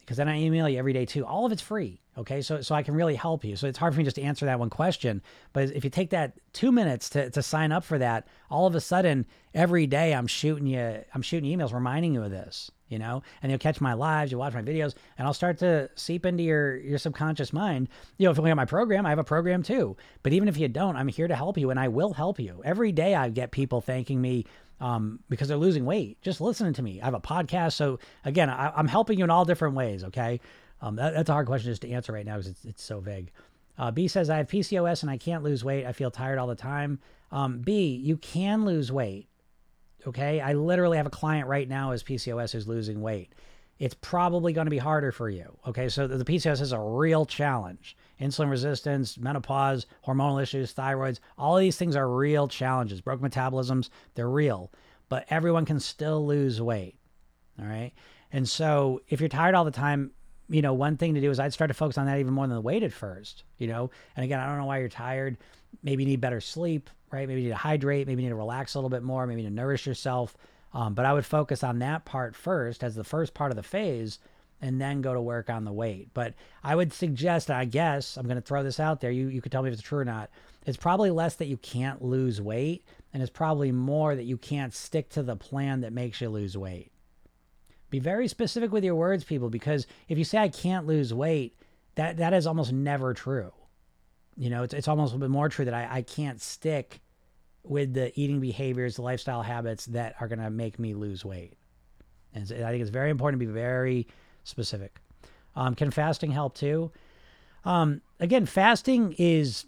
because then I email you every day too. All of it's free. Okay, so so I can really help you. So it's hard for me just to answer that one question. But if you take that two minutes to, to sign up for that, all of a sudden every day I'm shooting you I'm shooting emails reminding you of this, you know, and you'll catch my lives, you'll watch my videos, and I'll start to seep into your your subconscious mind. You know, if you look at my program, I have a program too. But even if you don't, I'm here to help you and I will help you. Every day I get people thanking me um, because they're losing weight, just listening to me. I have a podcast. So again, I, am helping you in all different ways. Okay. Um, that, that's a hard question just to answer right now because it's, it's so vague. Uh, B says, I have PCOS and I can't lose weight. I feel tired all the time. Um, B, you can lose weight. Okay. I literally have a client right now as PCOS who's losing weight. It's probably going to be harder for you. Okay. So the, PCOS is a real challenge. Insulin resistance, menopause, hormonal issues, thyroids, all these things are real challenges. Broken metabolisms, they're real, but everyone can still lose weight. All right. And so if you're tired all the time, you know, one thing to do is I'd start to focus on that even more than the weight at first, you know. And again, I don't know why you're tired. Maybe you need better sleep, right? Maybe you need to hydrate. Maybe you need to relax a little bit more. Maybe you need to nourish yourself. Um, but I would focus on that part first as the first part of the phase and then go to work on the weight. But I would suggest, I guess, I'm going to throw this out there. You, you could tell me if it's true or not. It's probably less that you can't lose weight, and it's probably more that you can't stick to the plan that makes you lose weight. Be very specific with your words, people, because if you say I can't lose weight, that that is almost never true. You know, it's it's almost a bit more true that I, I can't stick with the eating behaviors, the lifestyle habits that are gonna make me lose weight. And I think it's very important to be very specific. Um, can fasting help too? Um, again, fasting is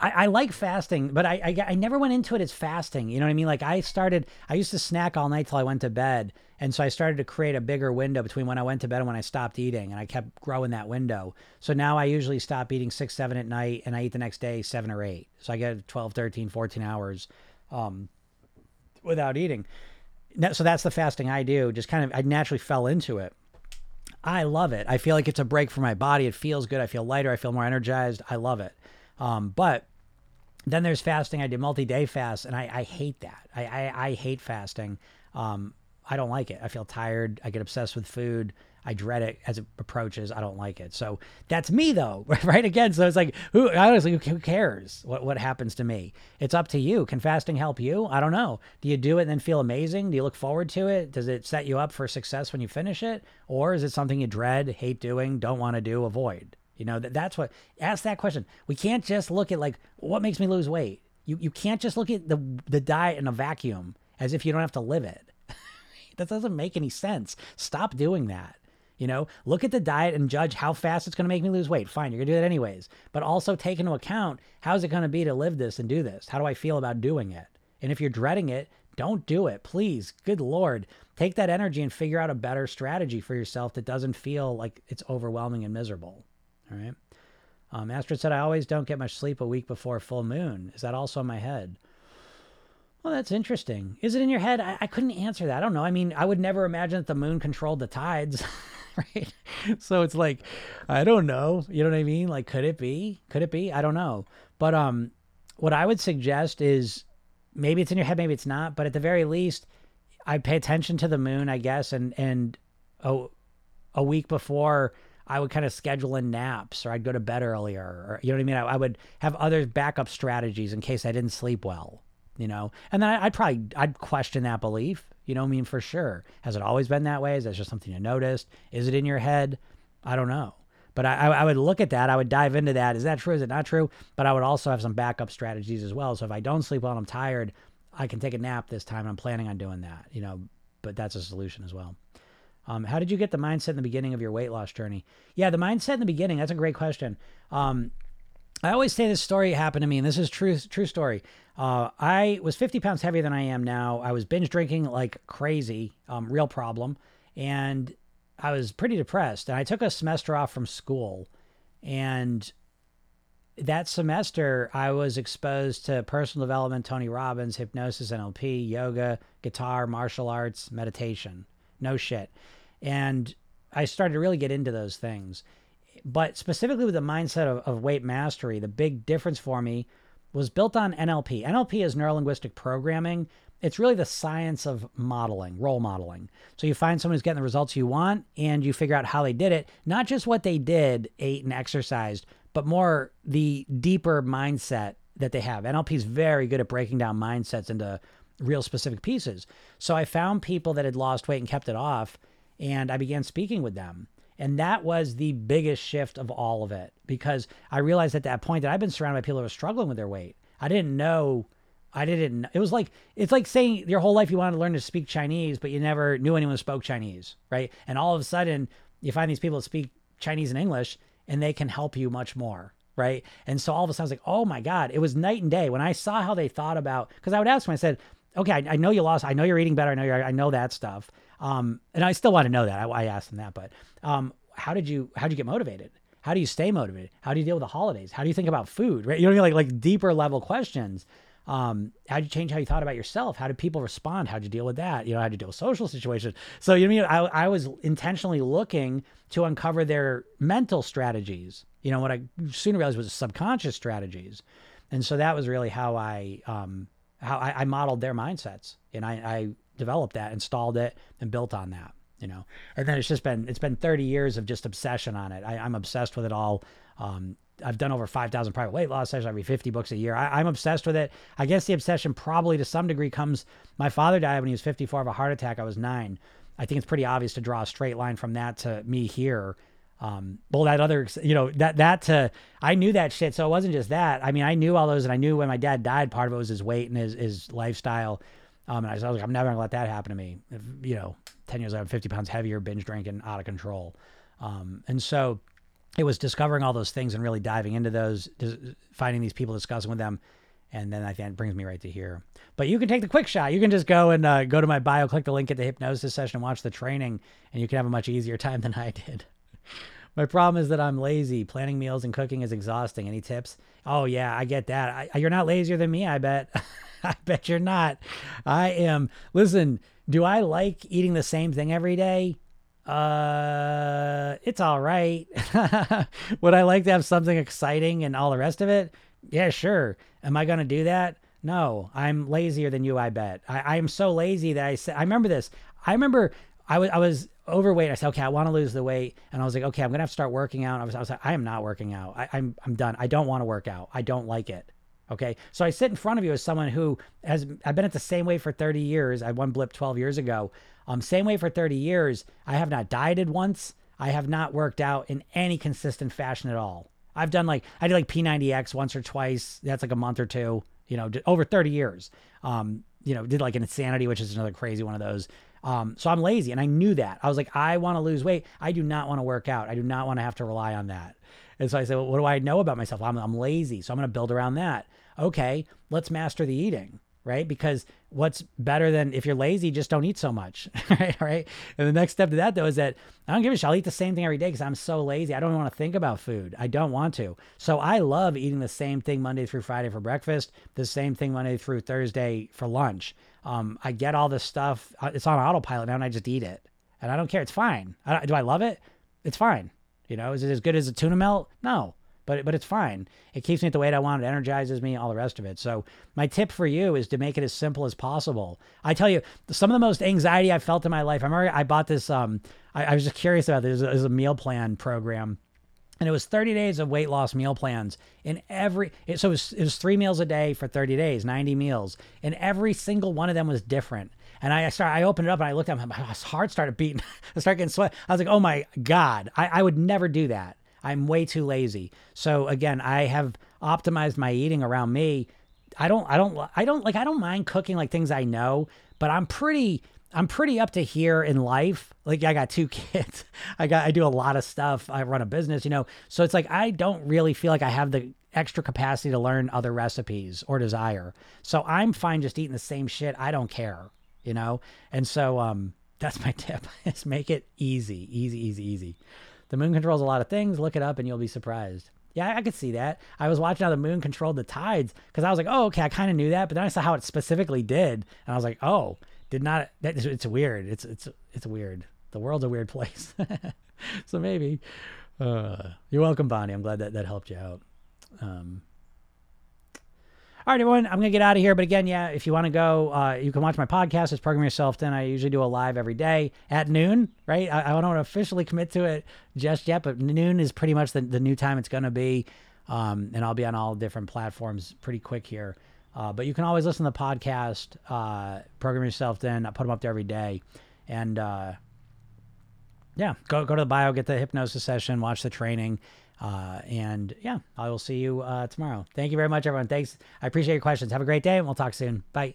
I, I like fasting, but I, I, I never went into it as fasting. You know what I mean? Like I started, I used to snack all night till I went to bed, and so I started to create a bigger window between when I went to bed and when I stopped eating, and I kept growing that window. So now I usually stop eating six, seven at night, and I eat the next day seven or eight. So I get 12, 13, 14 hours um, without eating. So that's the fasting I do. Just kind of, I naturally fell into it. I love it. I feel like it's a break for my body. It feels good. I feel lighter. I feel more energized. I love it. Um, but then there's fasting. I do multi-day fast, and I, I hate that. I, I, I hate fasting. Um, I don't like it. I feel tired. I get obsessed with food. I dread it as it approaches. I don't like it. So that's me though, (laughs) right? Again, so it's like, who honestly, who cares what, what happens to me? It's up to you. Can fasting help you? I don't know. Do you do it and then feel amazing? Do you look forward to it? Does it set you up for success when you finish it? Or is it something you dread, hate doing, don't want to do, avoid? You know, that, that's what, ask that question. We can't just look at like, what makes me lose weight? You, you can't just look at the, the diet in a vacuum as if you don't have to live it. (laughs) that doesn't make any sense. Stop doing that. You know, look at the diet and judge how fast it's going to make me lose weight. Fine, you're going to do that anyways. But also take into account how's it going to be to live this and do this? How do I feel about doing it? And if you're dreading it, don't do it. Please, good Lord, take that energy and figure out a better strategy for yourself that doesn't feel like it's overwhelming and miserable. All right. Um, Astrid said, I always don't get much sleep a week before full moon. Is that also in my head? Well, that's interesting. Is it in your head? I, I couldn't answer that. I don't know. I mean, I would never imagine that the moon controlled the tides, (laughs) right? So it's like, I don't know. You know what I mean? Like, could it be? Could it be? I don't know. But um, what I would suggest is maybe it's in your head, maybe it's not. But at the very least, I pay attention to the moon, I guess, and and oh, a week before I would kind of schedule in naps or I'd go to bed earlier or you know what I mean? I, I would have other backup strategies in case I didn't sleep well, you know? And then I, would probably, I'd question that belief, you know I mean? For sure. Has it always been that way? Is that just something you noticed? Is it in your head? I don't know. But I, I would look at that. I would dive into that. Is that true? Is it not true? But I would also have some backup strategies as well. So if I don't sleep well and I'm tired, I can take a nap this time. I'm planning on doing that, you know, but that's a solution as well. Um, how did you get the mindset in the beginning of your weight loss journey? Yeah, the mindset in the beginning. That's a great question. Um, I always say this story happened to me, and this is true true story. Uh, I was 50 pounds heavier than I am now. I was binge drinking like crazy, um, real problem, and I was pretty depressed. And I took a semester off from school, And that semester, I was exposed to personal development, Tony Robbins, hypnosis, NLP, yoga, guitar, martial arts, meditation. No shit. And I started to really get into those things. But specifically with the mindset of, of weight mastery, the big difference for me was built on NLP. NLP is neuro linguistic programming. It's really the science of modeling, role modeling. So you find someone who's getting the results you want and you figure out how they did it, not just what they did, ate, and exercised, but more the deeper mindset that they have. NLP is very good at breaking down mindsets into real specific pieces. So I found people that had lost weight and kept it off, and I began speaking with them. And that was the biggest shift of all of it because I realized at that point that I've been surrounded by people who are struggling with their weight. I didn't know. I didn't. It was like it's like saying your whole life you wanted to learn to speak Chinese, but you never knew anyone who spoke Chinese, right? And all of a sudden, you find these people that speak Chinese and English, and they can help you much more right and so all of a sudden i was like oh my god it was night and day when i saw how they thought about because i would ask them i said okay I, I, know you lost i know you're eating better i know you're i know that stuff um, and i still want to know that i, I asked them that but um, how did you how did you get motivated how do you stay motivated how do you deal with the holidays how do you think about food right you know like like deeper level questions um, how did you change how you thought about yourself? How did people respond? How did you deal with that? You know, how did you deal with social situations? So, you know, I, I was intentionally looking to uncover their mental strategies. You know, what I soon realized was subconscious strategies. And so that was really how I, um, how I, I modeled their mindsets and I, I developed that, installed it and built on that you know and then it's just been it's been 30 years of just obsession on it I, am obsessed with it all um, I've done over 5,000 private weight loss sessions. I read 50 books a year. I, am obsessed with it. I guess the obsession probably to some degree comes. My father died when he was 54 of a heart attack. I was nine. I think it's pretty obvious to draw a straight line from that to me here. Um, well, that other, you know, that, that to, I knew that shit. So it wasn't just that. I mean, I knew all those and I knew when my dad died, part of it was his weight and his, his lifestyle. Um, and I was, like, I'm never gonna let that happen to me. If, you know, 10 years, I'm 50 pounds heavier, binge drinking, out of control. Um, and so, it was discovering all those things and really diving into those, finding these people, discussing with them. And then I think it brings me right to here. But you can take the quick shot. You can just go and uh, go to my bio, click the link at the hypnosis session, and watch the training, and you can have a much easier (laughs) time than I did. my problem is that I'm lazy. Planning meals and cooking is exhausting. Any tips? Oh yeah, I get that. I, you're not lazier than me. I bet. (laughs) (laughs) I bet you're not. I am. Listen, do I like eating the same thing every day? uh, it's all right. (laughs) Would I like to have something exciting and all the rest of it? Yeah, sure. Am I going to do that? No, I'm lazier than you, I bet. I, am so lazy that I said, I remember this. I remember I was, I was overweight. I said, okay, I want to lose the weight. And I was like, okay, I'm going to have to start working out. I was, I was like, I am not working out. I, I'm, I'm done. I don't want to work out. I don't like it. Okay. So I sit in front of you as someone who has, I've been at the same weight for 30 years. I one blip 12 years ago. Um, same way for 30 years. I have not dieted once. I have not worked out in any consistent fashion at all. I've done like, I did like P90X once or twice. That's like a month or two, you know, over 30 years. Um, you know, did like an insanity, which is another crazy one of those. Um, so I'm lazy and I knew that. I was like, I want to lose weight. I do not want to work out. I do not want to have to rely on that. And so I said, well, what do I know about myself? I'm, I'm lazy. So I'm going to build around that. Okay, let's master the eating right? Because what's better than if you're lazy, just don't eat so much, (laughs) right? Right. And the next step to that though is that I don't give a shit. I'll eat the same thing every day because I'm so lazy. I don't want to think about food. I don't want to. So I love eating the same thing Monday through Friday for breakfast, the same thing Monday through Thursday for lunch. Um, I get all this stuff. Uh, it's on autopilot now, and I just eat it, and I don't care. It's fine. I do I love it? It's fine. You know, is it as good as a tuna melt? No but but it's fine. It keeps me at the weight I want. It energizes me, all the rest of it. So my tip for you is to make it as simple as possible. I tell you, some of the most anxiety I've felt in my life. I remember I bought this. Um, I, I was just curious about this. Was a meal plan program. And it was 30 days of weight loss meal plans. In every, so it was, it was three meals a day for 30 days, 90 meals. And every single one of them was different. And I started, I opened it up and I looked at him. my heart started beating. (laughs) I started getting sweat. I was like, oh my God, I, I would never do that. I'm way too lazy. So again, I have optimized my eating around me. I don't I don't I don't like I don't mind cooking like things I know, but I'm pretty I'm pretty up to here in life. Like I got two (laughs) kids. I got I do a lot of stuff. I run a business, you know. So it's like I don't really feel like I have the extra capacity to learn other recipes or desire. So I'm fine just eating the same shit. I don't care, you know? And so um that's my (laughs) tip is make it easy, easy, easy, easy. The moon controls a lot of things. Look it up and you'll be surprised. Yeah, I could see that. I was watching how the moon controlled the tides because I was like, oh, okay, I kind of knew that, but then I saw how it specifically did, and I was like, oh, did not. That, it's weird. It's it's it's weird. The world's a weird place. (laughs) so maybe. Uh, you're welcome, Bonnie. I'm glad that that helped you out. Um, all right, everyone, I'm going to get out of here. But again, yeah, if you want to go, uh, you can watch my podcast. It's Program Yourself Thin. I usually do a live every day at noon, right? I, I don't officially commit to it just yet, but noon is pretty much the, the new time it's going to be. Um, and I'll be on all different platforms pretty quick here. Uh, but you can always listen to the podcast, uh, Program Yourself Thin. I put them up there every day. And uh, yeah, go, go to the bio, get the hypnosis session, watch the training. Uh, and yeah, I will see you uh, tomorrow. Thank you very much, everyone. Thanks. I appreciate your questions. Have a great day, and we'll talk soon. Bye.